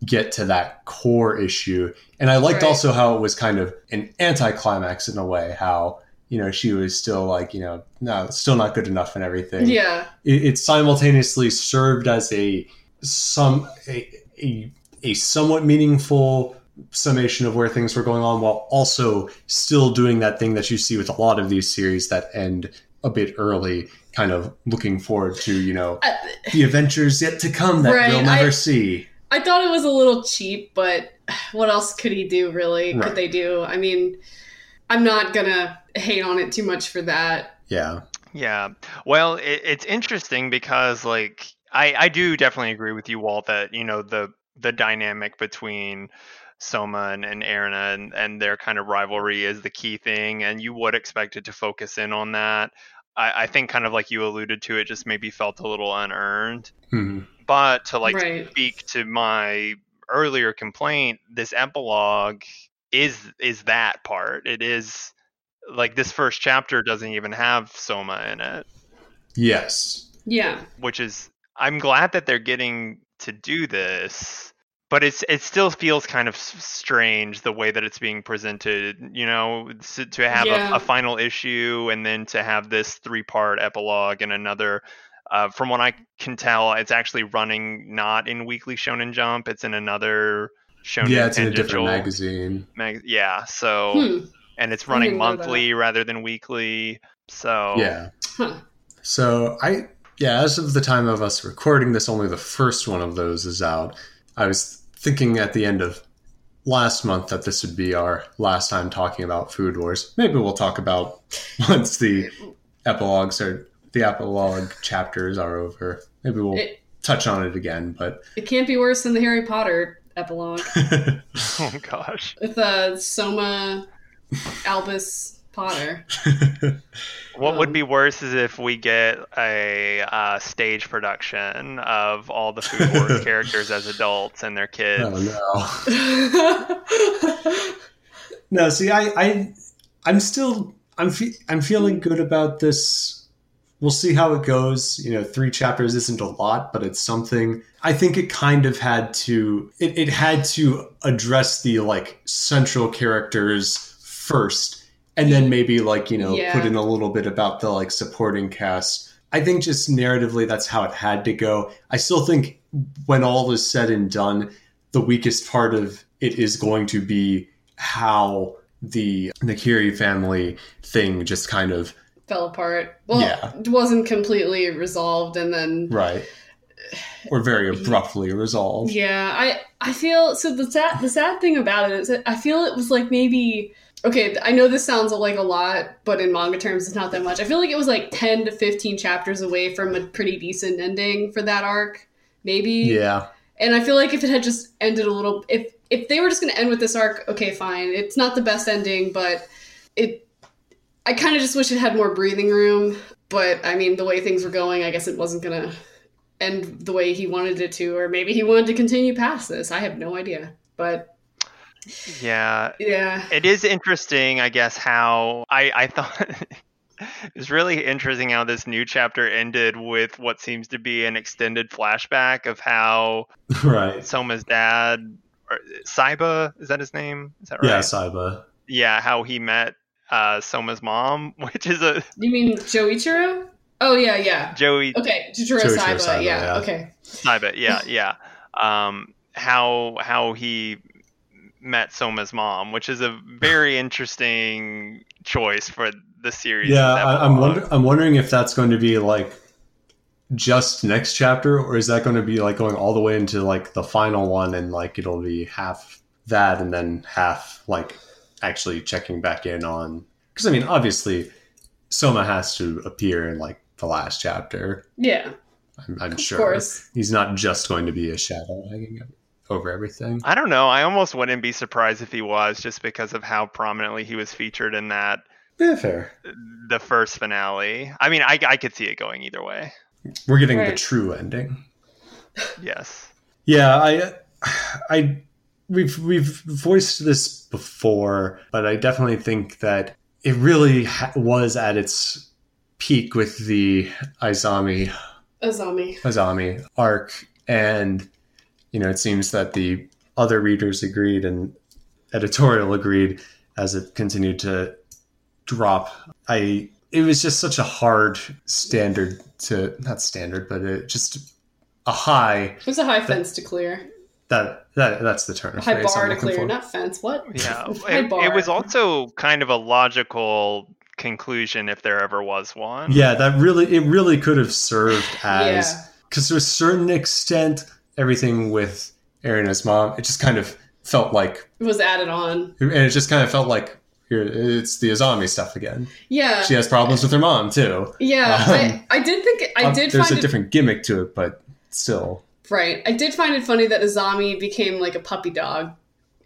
get to that core issue. And I liked Right. also how it was kind of an anticlimax in a way, how, you know, she was still like, you know, no, still not good enough and everything Yeah. it, it simultaneously served as a some a, a, a somewhat meaningful summation of where things were going on while also still doing that thing that you see with a lot of these series that end a bit early kind of looking forward to you know I, the adventures yet to come that Right, we'll never I- see I thought it was a little cheap, but what else could he do, really? Right. Could they do? I mean, I'm not gonna hate on it too much for that. yeah Yeah. Well, it, it's interesting because like I I do definitely agree with you, Walt, that you know the the dynamic between Soma and, and Erina and, and their kind of rivalry is the key thing, and you would expect it to focus in on that. I, I think kind of like you alluded to, it just maybe felt a little unearned. Mhm. But to like Right. speak to my earlier complaint, this epilogue is is that part. It is like this first chapter doesn't even have Soma in it yes Yeah. which is I'm glad that they're getting to do this, but it's it still feels kind of strange the way that it's being presented. You know, to, to have Yeah. a, a final issue and then to have this three part epilogue and another. Uh, from what I can tell, it's actually running not in Weekly Shonen Jump. It's in another Shonen yeah it's in a different magazine mag- yeah, so Hmm. and it's running didn't know that. monthly rather than weekly. So yeah Huh. So I yeah, as of the time of us recording this, only the first one of those is out. I was thinking at the end of last month that this would be our last time talking about Food Wars. Maybe we'll talk about once the epilogues are the epilogue chapters are over. Maybe we'll It- touch on it again, but It can't be worse than the Harry Potter epilogue oh gosh. with uh, Soma, Albus Potter. What would Um, be worse is if we get a uh, stage production of all the Food Wars characters as adults and their kids. oh no. No, see, I, I, I'm still, I'm, fe- I'm feeling good about this. We'll see how it goes. You know, three chapters isn't a lot, but it's something. I think it kind of had to, it, it had to address the like central characters first, and then maybe like you know Yeah. put in a little bit about the like supporting cast. I think just narratively, that's how it had to go. I still think when all is said and done, the weakest part of it is going to be how the Nakiri family thing just kind of Fell apart. Well, Yeah. it wasn't completely resolved, and then right or very abruptly resolved. Yeah, I I feel so the sad the sad thing about it is that I feel it was like maybe okay, I know this sounds like a lot, but in manga terms it's not that much. I feel like it was like 10 to 15 chapters away from a pretty decent ending for that arc, maybe. Yeah, And I feel like if it had just ended a little if if they were just going to end with this arc, okay, fine. It's not the best ending, but it I kind of just wish it had more breathing room, but I mean the way things were going, I guess it wasn't going to end the way he wanted it to or maybe he wanted to continue past this. I have no idea. But Yeah, yeah. it is interesting, I guess, how I, I thought it's really interesting how this new chapter ended with what seems to be an extended flashback of how right. Soma's dad, or Saiba, is that his name? Is that right? Yeah, Saiba. Yeah, how he met uh, Soma's mom, which is a You mean Joichiro? Oh yeah, yeah. Joey Okay, Jujuro Joichiro Saiba, Saiba, yeah, yeah. Okay. Saiba. Yeah, yeah. Um, how how he met Soma's mom, which is a very interesting choice for the series. Yeah, I, am wonder, I'm wondering if that's going to be like just next chapter, or is that going to be like going all the way into like the final one, and like it'll be half that, and then half like actually checking back in on because I mean, obviously, Soma has to appear in like the last chapter. Yeah, I'm, I'm sure course. he's not just going to be a shadow hanging over everything. I don't know. I almost wouldn't be surprised if he was, just because of how prominently he was featured in that Yeah, fair. the first finale. I mean, I, I could see it going either way. We're getting the true ending. Yes. Yeah, I, I, we've we've voiced this before, but I definitely think that it really ha- was at its peak with the Izami Azami. Azami arc, and you know it seems that the other readers agreed and editorial agreed as it continued to drop. I it was just such a hard standard to not standard, but it just a high There's a high fence to clear. that that that's the term. High phrase I'm bar to clear, for. not fence. What? Yeah. High it, bar. it was also kind of a logical conclusion if there ever was one. Yeah, that really it really could have served as Yeah. because to a certain extent, everything with Erina and his mom, it just kind of felt like, It was added on. and it just kind of felt like here it's the Azami stuff again. Yeah. She has problems with her mom too. Yeah, Um, I, I did think I Um, did There's find a it different gimmick to it, but still, right. I did find it funny that Azami became like a puppy dog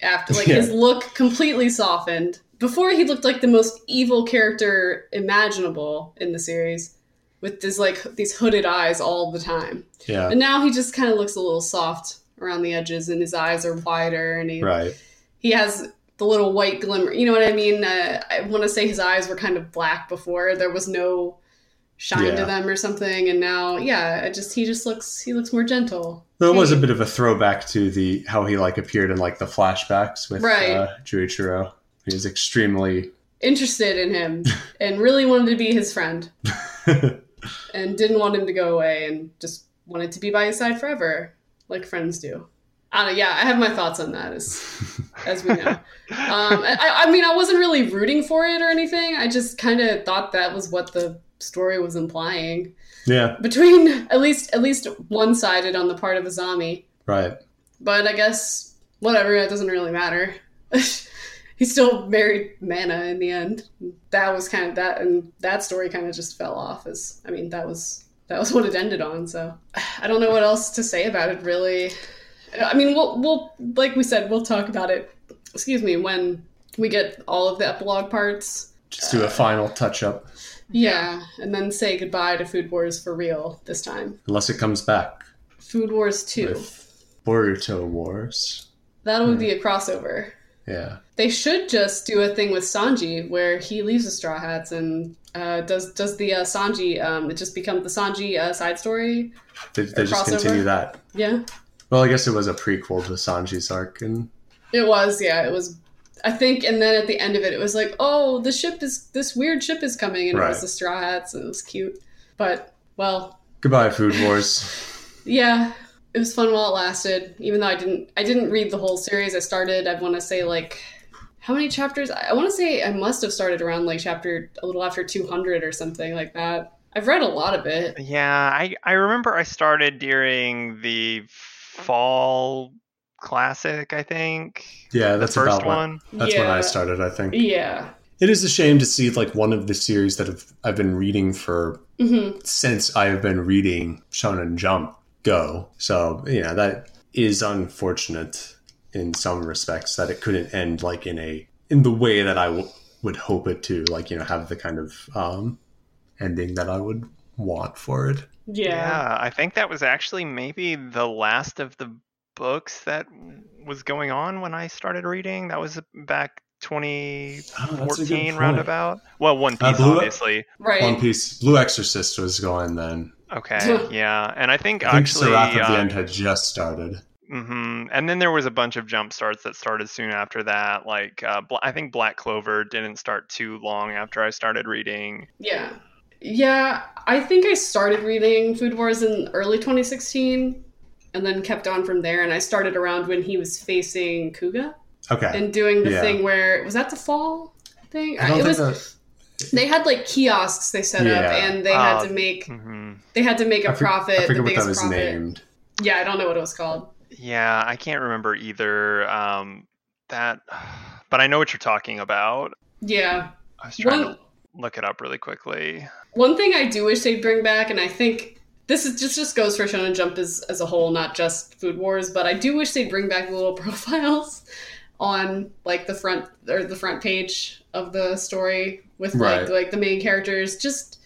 after like Yeah. his look completely softened. Before he looked like the most evil character imaginable in the series, with this like these hooded eyes all the time. yeah, And now he just kind of looks a little soft around the edges, and his eyes are wider, and he right. he has the little white glimmer. You know what I mean? Uh, I want to say his eyes were kind of black before. There was no shine Yeah. to them or something, and now, yeah, it just he just looks he looks more gentle. There was a bit of a throwback to the how he like appeared in like the flashbacks with Right. uh, Joichiro. He was extremely Interested in him and really wanted to be his friend and didn't want him to go away and just wanted to be by his side forever, like friends do. I don't. Yeah, I have my thoughts on that as as we know. Um, I, I mean, I wasn't really rooting for it or anything. I just kind of thought that was what the story was implying yeah, between at least at least one sided on the part of Azami. right. But I guess whatever. It doesn't really matter. he still married Mana in the end. That was kind of that, and that story kind of just fell off. As I mean, that was that was what it ended on. So I don't know what else to say about it. Really, I mean, we'll we'll like we said, we'll talk about it. Excuse me when we get all of the epilogue parts. Just do a uh, final touch up, Yeah, and then say goodbye to Food Wars for real this time. unless it comes back Food Wars two. with Boruto Wars. That would hmm. be a crossover. Yeah. They should just do a thing with Sanji where he leaves the Straw Hats and uh, does does the uh, Sanji um, it just become the Sanji uh, side story? They, they just crossover? continue that. Yeah, Well, I guess it was a prequel to Sanji's arc, and it was. Yeah, it was. I think, and then at the end of it, it was like, oh, the ship is this weird ship is coming, and it was the Straw Hats, and it was cute. But well, goodbye, Food Wars. yeah, it was fun while it lasted. Even though I didn't, I didn't read the whole series. I started. I want to say like. How many chapters? I want to say I must have started around like chapter a little after 200 or something like that. I've read a lot of it. Yeah, I, I remember I started during the fall classic, I think. Yeah, The that's first about when, one. that's when I started. I think Yeah. it is a shame to see like one of the series that have, I've been reading for hmm since I have been reading Shonen Jump go. So you know that is unfortunate in some respects that it couldn't end like in a in the way that I w- would hope it to, like you know have the kind of um, ending that I would want for it. Yeah. Yeah, I think that was actually maybe the last of the books that was going on when I started reading. That was back Oh, that's a good 2014 point. roundabout. Well, One Uh, Piece, Blue- obviously. Right. One Piece, Blue Exorcist was going then. Okay, yeah, and I think I think actually, Seraph of uh, the End had just started. hmm And then there was a bunch of jump starts that started soon after that. Like uh, I think Black Clover didn't start too long after I started reading. Yeah. Yeah. I think I started reading Food Wars in early 2016. and then kept on from there. And I started around when he was facing Kuga Okay. and doing the Yeah. thing where was that the fall thing? I don't it think was. that. They had like kiosks they set up, and they had Oh. to make hmm they had to make a I for- profit. I forget the what that was profit. named. Yeah, I don't know what it was called. Yeah, I can't remember either. Um, that, but I know what you're talking about. Yeah, I was trying One- to look it up really quickly. One thing I do wish they'd bring back, and I think this is just just goes for Shonen Jump as as a whole, not just Food Wars, but I do wish they'd bring back the little profiles on like the front or the front page of the story with like Right. like the main characters, just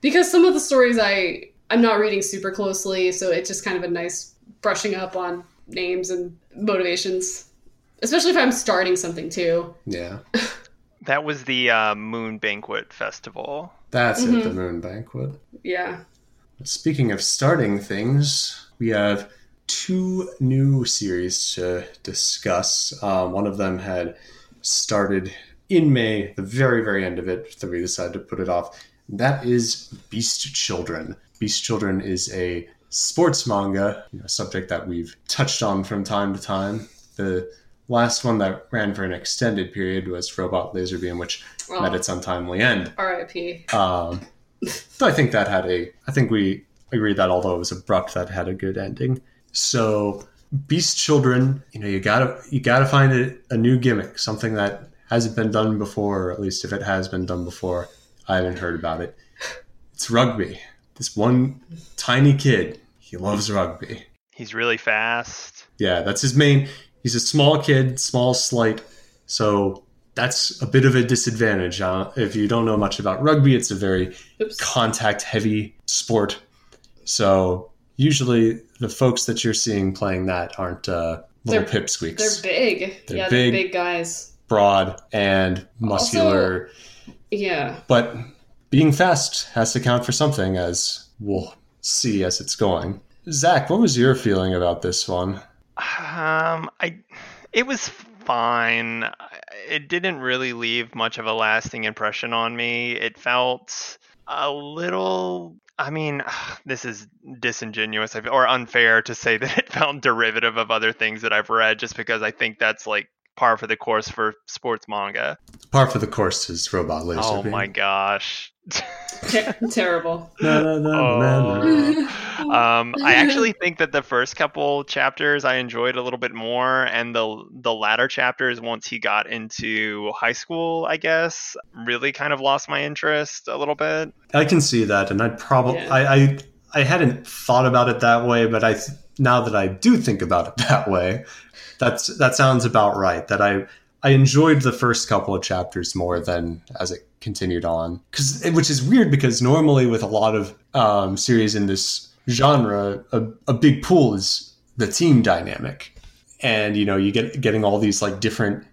because some of the stories I I'm not reading super closely, so it's just kind of a nice brushing up on names and motivations, especially if I'm starting something too. Yeah. That was the uh, Moon Banquet Festival. That's it, Mhm. the Moon Banquet. Yeah. Speaking of starting things, we have two new series to discuss. Um, one of them had started in May, the very, very end of it, that we decided to put it off. That is Beast Children. Beast Children is a sports manga, you know, subject that we've touched on from time to time. The last one that ran for an extended period was Robot Laser Beam, which Well, met its untimely end. R.I.P. Um, but I think that had a. I think we agreed that although it was abrupt, that had a good ending. So, Beast Children, you know, you gotta you gotta find a, a new gimmick, something that hasn't been done before, or at least if it has been done before, I haven't heard about it. It's rugby. This one tiny kid, he loves rugby. He's really fast. Yeah, that's his main. He's a small kid, small, slight. So that's a bit of a disadvantage. Uh, if you don't know much about rugby, it's a very Oops. contact heavy sport. So usually the folks that you're seeing playing that aren't uh, little They're- pipsqueaks. They're big. They're yeah, big. they're big guys. broad and muscular. Yeah. but being fast has to count for something, as we'll see as it's going. Zach, what was your feeling about this one? Um, I, it was fine. It didn't really leave much of a lasting impression on me. It felt a little. I mean, this is disingenuous or unfair to say that it felt derivative of other things that I've read, just because I think that's like par for the course for sports manga. Par for the course is Robot Laser Oh my gosh. Ter- terrible. Na, na, na, na, na. Oh. um, I actually think that the first couple chapters I enjoyed a little bit more, and the the latter chapters, once he got into high school, I guess, really kind of lost my interest a little bit. I can see that, and I'd probably Yeah. I, I I hadn't thought about it that way, but I th- now that I do think about it that way, that's that sounds about right. That I I enjoyed the first couple of chapters more than as it continued on, because which is weird because normally with a lot of um, series in this genre, a, a big pool is the team dynamic, and you know you get getting all these like different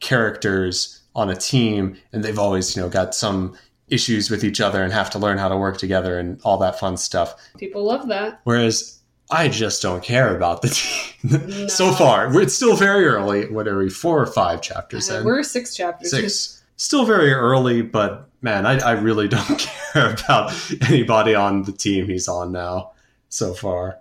characters on a team, and they've always you know got some issues with each other and have to learn how to work together and all that fun stuff. People love that. Whereas I just don't care about the team No. so far. It's still very early. What are we? Four or five chapters Uh, in? we're six chapters. Six. Still very early, but man, I, I really don't care about anybody on the team he's on now so far.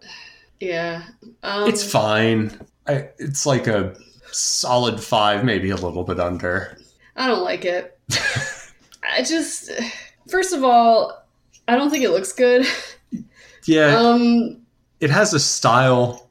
Yeah. Um, It's fine. I, it's like a solid five, maybe a little bit under. I don't like it. I just, first of all, I don't think it looks good. Yeah, Um, it has a style,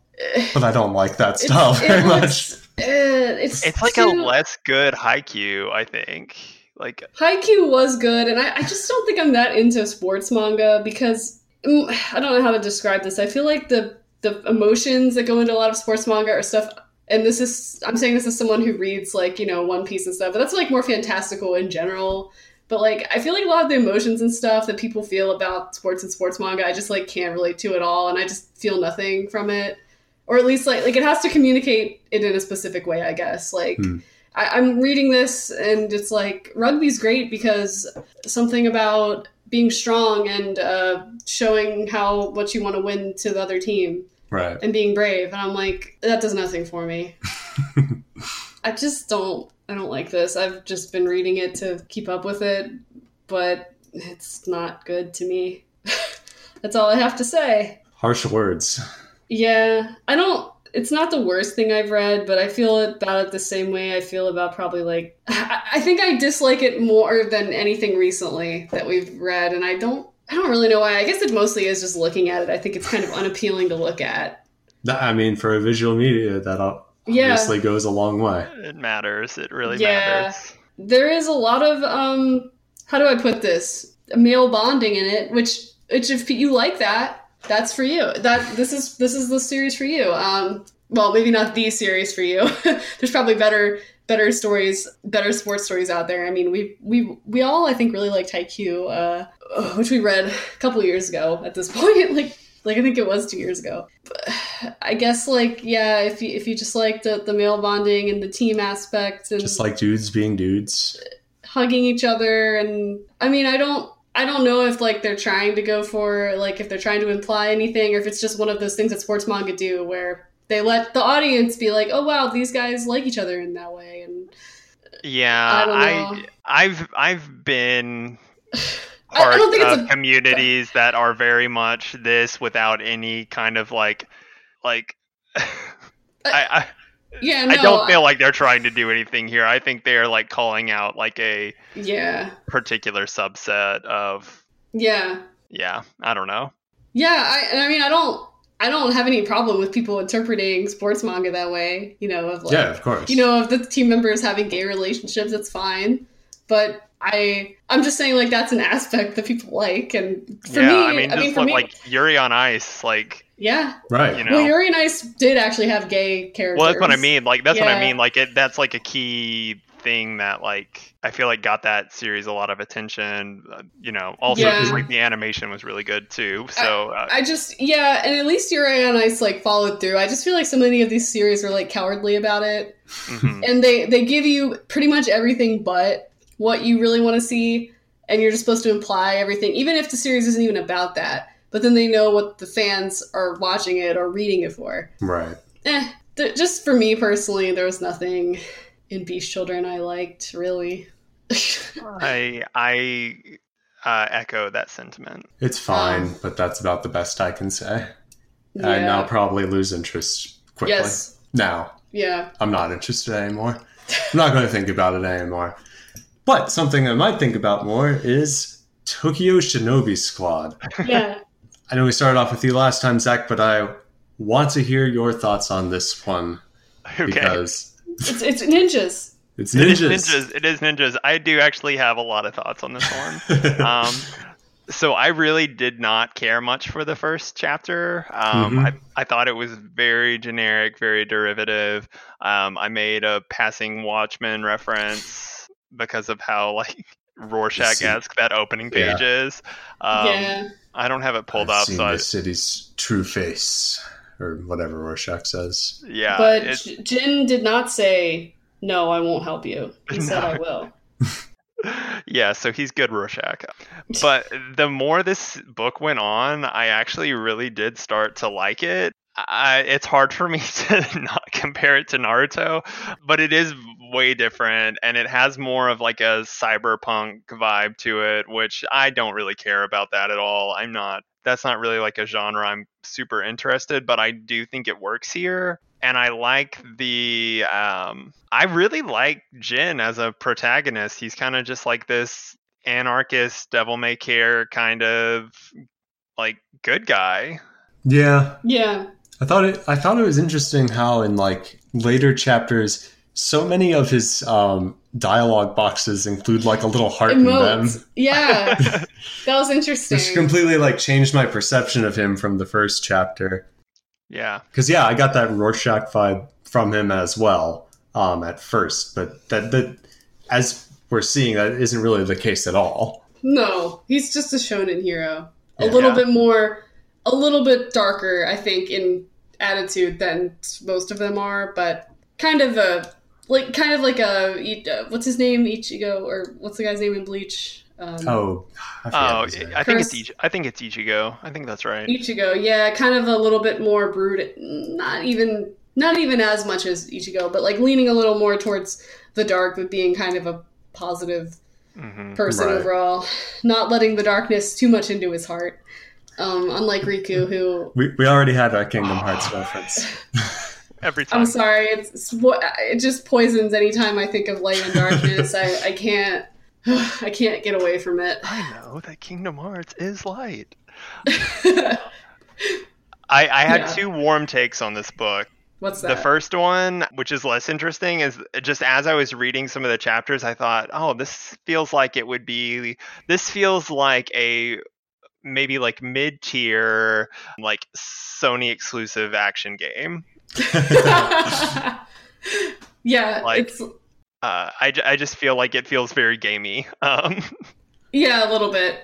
but I don't like that style it's- very much. looks- it's It's like too, a less good Haikyuu, I think. Like, Haikyuu was good, and I, I just don't think I'm that into sports manga because mm, I don't know how to describe this. I feel like the the emotions that go into a lot of sports manga are stuff. And this is I'm saying this as someone who reads like you know One Piece and stuff, but that's like more fantastical in general. But like I feel like a lot of the emotions and stuff that people feel about sports and sports manga, I just like can't relate to at all, and I just feel nothing from it. Or at least like like it has to communicate it in a specific way, I guess. Like Hmm. I, I'm reading this and it's like rugby's great because something about being strong and uh, showing how what you want to win to the other team Right. and being brave. And I'm like, that does nothing for me. I just don't. I don't like this. I've just been reading it to keep up with it, but it's not good to me. That's all I have to say. Harsh words. Yeah, I don't. It's not the worst thing I've read, but I feel about it the same way I feel about probably like. I, I think I dislike it more than anything recently that we've read, and I don't. I don't really know why. I guess it mostly is just looking at it. I think it's kind of unappealing to look at. I mean, for a visual media, that ob- Yeah. obviously goes a long way. It matters. It really Yeah. matters. there is a lot of um how do i put this male bonding in it which which if you like that that's for you. That this is this is the series for you. Um well maybe not the series for you. There's probably better better stories better sports stories out there. I mean we we we all i think really liked Haikyuu uh which we read a couple years ago at this point. Like like i think it was two years ago. But i guess like yeah if you if you just like the the male bonding and the team aspect and Just like dudes being dudes. hugging each other and i mean i don't i don't know if like they're trying to go for like if they're trying to imply anything or if it's just one of those things that sports manga do where they let the audience be like oh wow these guys like each other in that way and Yeah, I, I I've I've been I- I part don't think it's of a- communities that are very much this without any kind of like like I, I yeah no I don't feel like they're trying to do anything here. I think they're like calling out like a yeah particular subset of yeah yeah, I don't know. yeah i and i mean i don't i don't have any problem with people interpreting sports manga that way you know of like Yeah, of course. you know, if the team members having gay relationships, it's fine. But I, I'm just saying, like that's an aspect that people like, and for yeah, me, I mean, just for look, me, like Yuri on Ice, like yeah. right. you know. Well, Yuri and Ice did actually have gay characters. Well, that's what I mean. Like that's what I mean. Like it. That's like a key thing that like I feel like got that series a lot of attention. Uh, you know, also Yeah. like the animation was really good too. So uh, I just, yeah, and at least Yuri on Ice like followed through. I just feel like so many of these series were like cowardly about it, mhm. and they they give you pretty much everything but what you really want to see, and you're just supposed to imply everything, even if the series isn't even about that. But then they know what the fans are watching it or reading it for. Right. Eh, th- just for me personally, there was nothing in Beast Children I liked really. I I uh, echo that sentiment. It's fine, Um, but that's about the best I can say. And I'll probably lose interest quickly. Yes. Now, Yeah. I'm not interested anymore. I'm not going to think about it anymore. But something I might think about more is Tokyo Shinobi Squad. Yeah. I know we started off with you last time, Zach, but I want to hear your thoughts on this one Okay. because it's it's ninjas. it's It is ninjas. ninjas. It is ninjas. I do actually have a lot of thoughts on this one. um, so I really did not care much for the first chapter. Um, Mhm. I, I thought it was very generic, very derivative. Um, I made a passing Watchmen reference because of how like Rorschach-esque that opening Yeah. page is. Um, yeah. I don't have it pulled I've up, seen so I, the city's true face, or whatever Rorschach says. yeah. but it- J- Jin did not say no. I won't help you. He said I will. yeah, so he's good Rorschach. But the more this book went on, I actually really did start to like it. I, it's hard for me to not compare it to Naruto, but it is way different and it has more of like a cyberpunk vibe to it, which I don't really care about that at all. I'm not, that's not really like a genre I'm super interested, but I do think it works here. And I like the, um, I really like Jin as a protagonist. He's kind of just like this anarchist, devil may care kind of like good guy. Yeah, Yeah. I thought it. I thought it was interesting how in like later chapters, so many of his um, dialogue boxes include like a little heart in them. Yeah. that was interesting. Which completely like changed my perception of him from the first chapter. yeah. Because yeah, I got that Rorschach vibe from him as well um, at first, but that that as we're seeing, that isn't really the case at all. No, he's just a shonen hero. A Yeah. little bit more, a little bit darker, I think, in attitude than most of them are, but kind of a like, kind of like a uh, what's his name, Ichigo, or what's the guy's name in Bleach? Um, Oh, I Oh. I think it's Curse. Ich- I think it's Ichigo. I think that's right. Ichigo, yeah, kind of a little bit more brooded. Not even, not even as much as Ichigo, but like leaning a little more towards the dark, but being kind of a positive hmm person Right. overall, not letting the darkness too much into his heart. Um, unlike Riku, who We, we already had our Kingdom Hearts reference. Every time. I'm sorry, it's, it's it just poisons anytime I think of light and darkness. I, I can't I can't get away from it. I know that Kingdom Hearts is light. I, I had Yeah. two warm takes on this book. What's that? The first one, which is less interesting, is just as I was reading some of the chapters, I thought, oh, this feels like it would be. This feels like a maybe like mid tier, like Sony exclusive action game. yeah, Like- it's Uh, I, I just feel like it feels very gamey. Um, yeah, a little bit.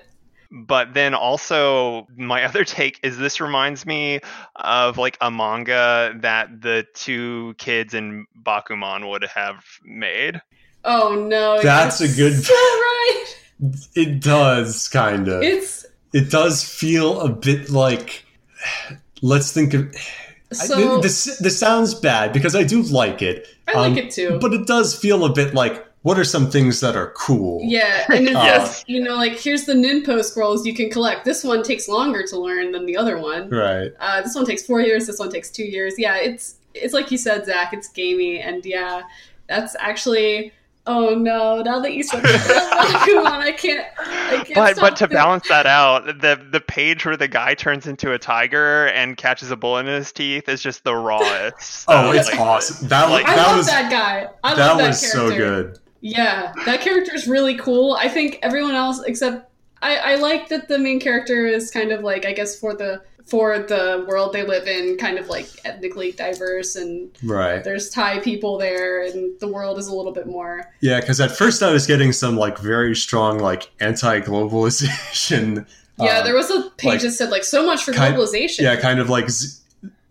but then also my other take is this reminds me of like a manga that the two kids in Bakuman would have made. Oh no, That's a good- So right. it does kind of. It's it does feel a bit like. Let's think of. so. I, this this sounds bad because I do like it, I like um, it too. but it does feel a bit like what are some things that are cool? Yeah, and it's Yes. just, you know, like here's the Ninpo scrolls you can collect. This one takes longer to learn than the other one. Right. Uh, this one takes four years. This one takes two years. Yeah, it's it's like you said, Zach. It's gamey, and yeah, that's actually. Oh no! Now that you said that, come on, I can't. I can't But but to thinking- balance that out, the the page where the guy turns into a tiger and catches a bullet in his teeth is just the rawest. Oh, it's like, awesome. That was like- I that love was that guy. I that love that was so good. Yeah, that character is really cool. I think everyone else except I, I like that the main character is kind of like I guess for the for the world they live in, kind of like ethnically diverse, and Right. there's Thai people there, and the world is a little bit more. Yeah, because at first I was getting some like very strong like anti-globalization. Yeah, uh, there was a page like, that said like so much for kind- globalization. yeah, kind of like z-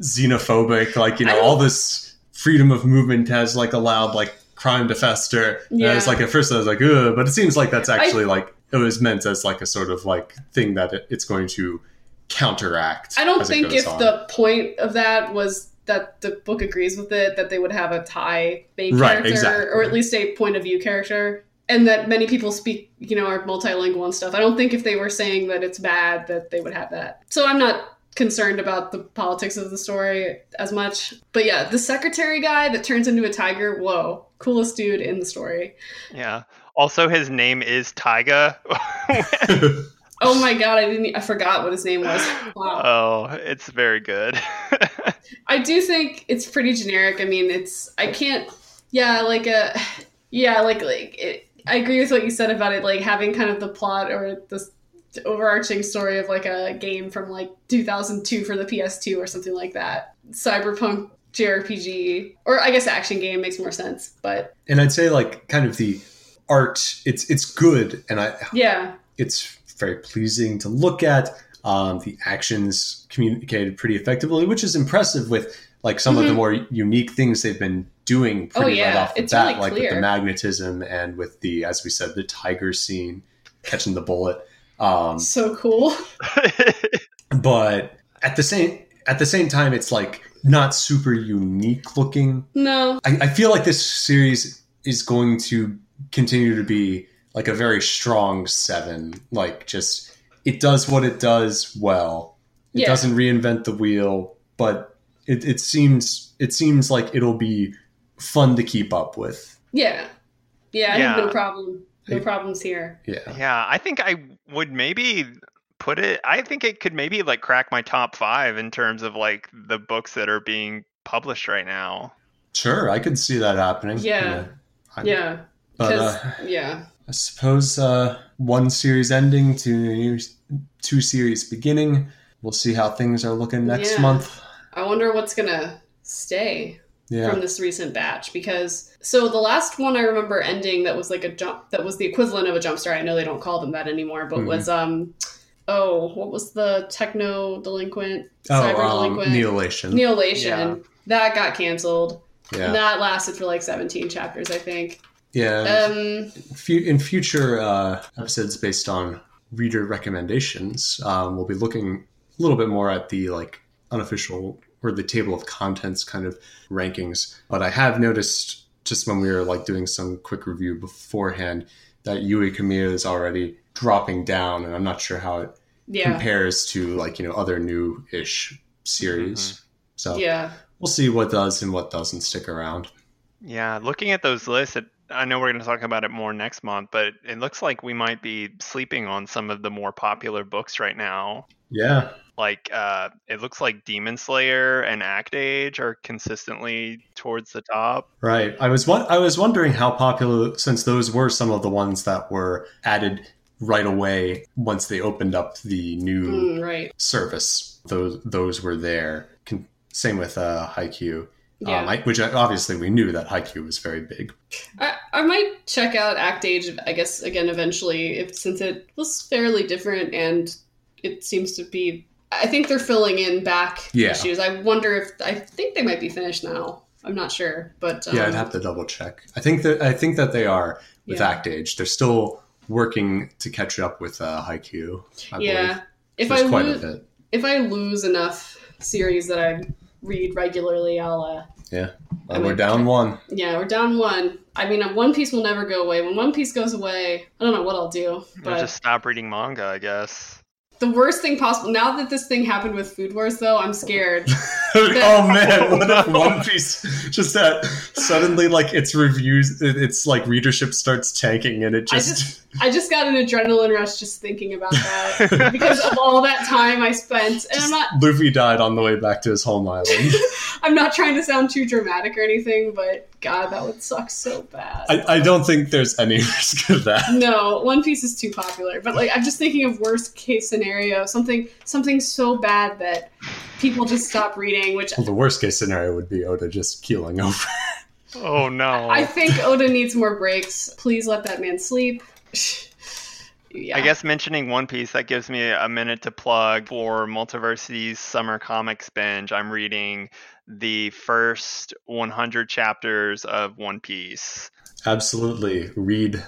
xenophobic. Like you know, all this freedom of movement has like allowed like crime to fester. And I was like, at first I was like, ugh, but it seems like that's actually like it was meant as like a sort of like thing that it, it's going to counteract. I don't as it think goes if on. the point of that was that the book agrees with it, that they would have a Thai main Right, character, exactly. or at least a point of view character, and that many people speak, you know, are multilingual and stuff. I don't think if they were saying that it's bad, that they would have that. So I'm not concerned about the politics of the story as much. But yeah, the secretary guy that turns into a tiger, whoa, coolest dude in the story. Yeah. Also, his name is Taiga. Oh my god, I didn't, I forgot what his name was. Wow. oh, it's very good. I do think it's pretty generic. I mean, it's I can't. Yeah, like a. Yeah, like like it, I agree with what you said about it, like having kind of the plot or the overarching story of like a game from like 2002 for the PS2 or something like that. Cyberpunk JRPG, or I guess action game makes more sense. But and I'd say like kind of the art. It's it's good, and I yeah, it's very pleasing to look at. Um, the actions communicated pretty effectively, which is impressive with like some of the Mhm. more unique things they've been doing pretty Oh, right yeah. off the It's bat, really like with the magnetism and with the, as we said, the tiger scene catching the bullet. Um, so cool. but at the same at the same time, it's like not super unique looking. No, I, I feel like this series is going to continue to be like a very strong seven. Like just it does what it does well. It Yeah. doesn't reinvent the wheel, but it, it seems it seems like it'll be fun to keep up with. yeah, yeah. I have Yeah. no problem. No problems here. Yeah. yeah, I think I would maybe put it. I think it could maybe like crack my top five in terms of like the books that are being published right now. Sure, I could see that happening. Yeah. I- Yeah, But because uh, yeah. I suppose uh, one series ending, two two series beginning. We'll see how things are looking next Yeah. month. I wonder what's gonna stay Yeah. from this recent batch because so the last one I remember ending that was like a jump that was the equivalent of a jump start. I know they don't call them that anymore, but Mhm. was um oh what was the techno delinquent oh, cyber um, delinquent Neolation. Neolation that got canceled. yeah. And that lasted for like 17 chapters, I think. Yeah. Um, in future uh, episodes based on reader recommendations, um, we'll be looking a little bit more at the like unofficial or the table of contents kind of rankings. But I have noticed just when we were like doing some quick review beforehand that Yui Kamio is already dropping down, and I'm not sure how it Yeah. compares to like you know other new ish series. So Yeah. we'll see what does and what doesn't stick around. Yeah, looking at those lists, it, I know we're going to talk about it more next month, but it looks like we might be sleeping on some of the more popular books right now. Yeah, Like, uh, it looks like Demon Slayer and Act Age are consistently towards the top. right. I was won- I was wondering how popular since those were some of the ones that were added right away once they opened up the new Mm, right. service. Those those were there. Con- same with uh, Haikyuu. Yeah. Um, I, which I- obviously we knew that Haikyuu was very big. I, I might check out Act Age, I guess, again eventually, if since it was fairly different and it seems to be. I think they're filling in back Yeah. issues. I wonder if I think they might be finished now. I'm not sure, but um, Yeah, I'd have to double check. I think that I think that they are with Yeah. Act Age. They're still working to catch up with uh, Haikyuu. I yeah. believe. If There's I quite lose, a bit. if I lose enough series that I read regularly, I'll. Uh, Yeah, I Uh, we're down check. one. yeah, we're down one. I mean, One Piece will never go away. When One Piece goes away, I don't know what I'll do. Or But just stop reading manga, I guess. The worst thing possible. Now that this thing happened with Food Wars, though, I'm scared. oh man, what if One Piece just that suddenly like its reviews, it- its like readership starts tanking, and it I just, just I just got an adrenaline rush just thinking about that because of all that time I spent. And I'm not Luffy died on the way back to his home island. I'm not trying to sound too dramatic or anything, but God, that would suck so bad. I, I don't think there's any risk of that. no, One Piece is too popular. But like I'm just thinking of worst case scenario, something something so bad that people just stop reading, which Well, the worst case scenario would be Oda just keeling over. Oh no. I think Oda needs more breaks. Please let that man sleep. Yeah. I guess mentioning One Piece that gives me a minute to plug for Multiversity's summer comics binge. I'm reading the first 100 chapters of One Piece. Absolutely, read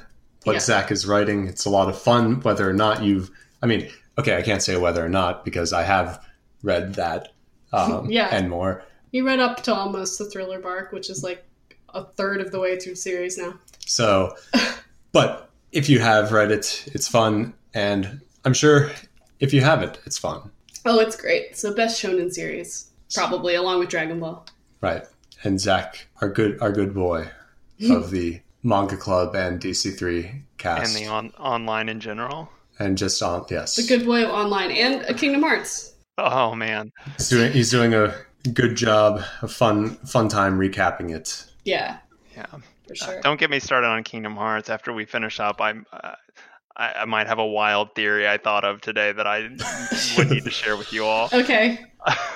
what Yeah. Zach is writing. It's a lot of fun, whether or not you've. I mean, okay, I can't say whether or not because I have read that um, Yeah. and more. You read up to almost the thriller bark, which is like a third of the way through the series now. So, but if you have read it, it's fun, and I'm sure if you haven't, it's fun, Oh, it's great. It's the best shonen series, probably along with Dragon Ball. right? And Zach, our good, our good boy of the manga club and DC3 cast, and the on- online in general. and just on yes, The Good Boy of Online and Kingdom Hearts. Oh man, he's doing he's doing a good job, a fun fun time recapping it. Yeah, yeah. For Uh, sure. don't get me started on Kingdom Hearts. After we finish up, I'm. Uh, I, I might have a wild theory I thought of today that I would need to share with you all. Okay,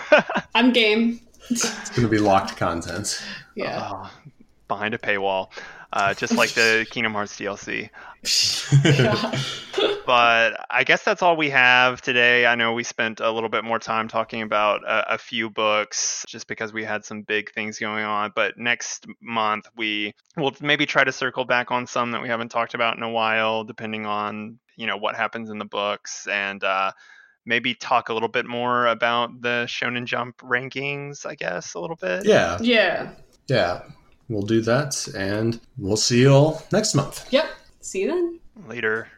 I'm game. It's going to be locked content. Yeah. Oh, behind a paywall, uh, just like the Kingdom Hearts DLC. But I guess that's all we have today. I know we spent a little bit more time talking about a, a few books just because we had some big things going on. But next month, we will maybe try to circle back on some that we haven't talked about in a while, depending on you know what happens in the books and. Uh, Maybe talk a little bit more about the Shonen Jump rankings, I guess, a little bit. yeah, yeah. yeah, we'll do that, and we'll see you all next month. Yep. See you then. Later.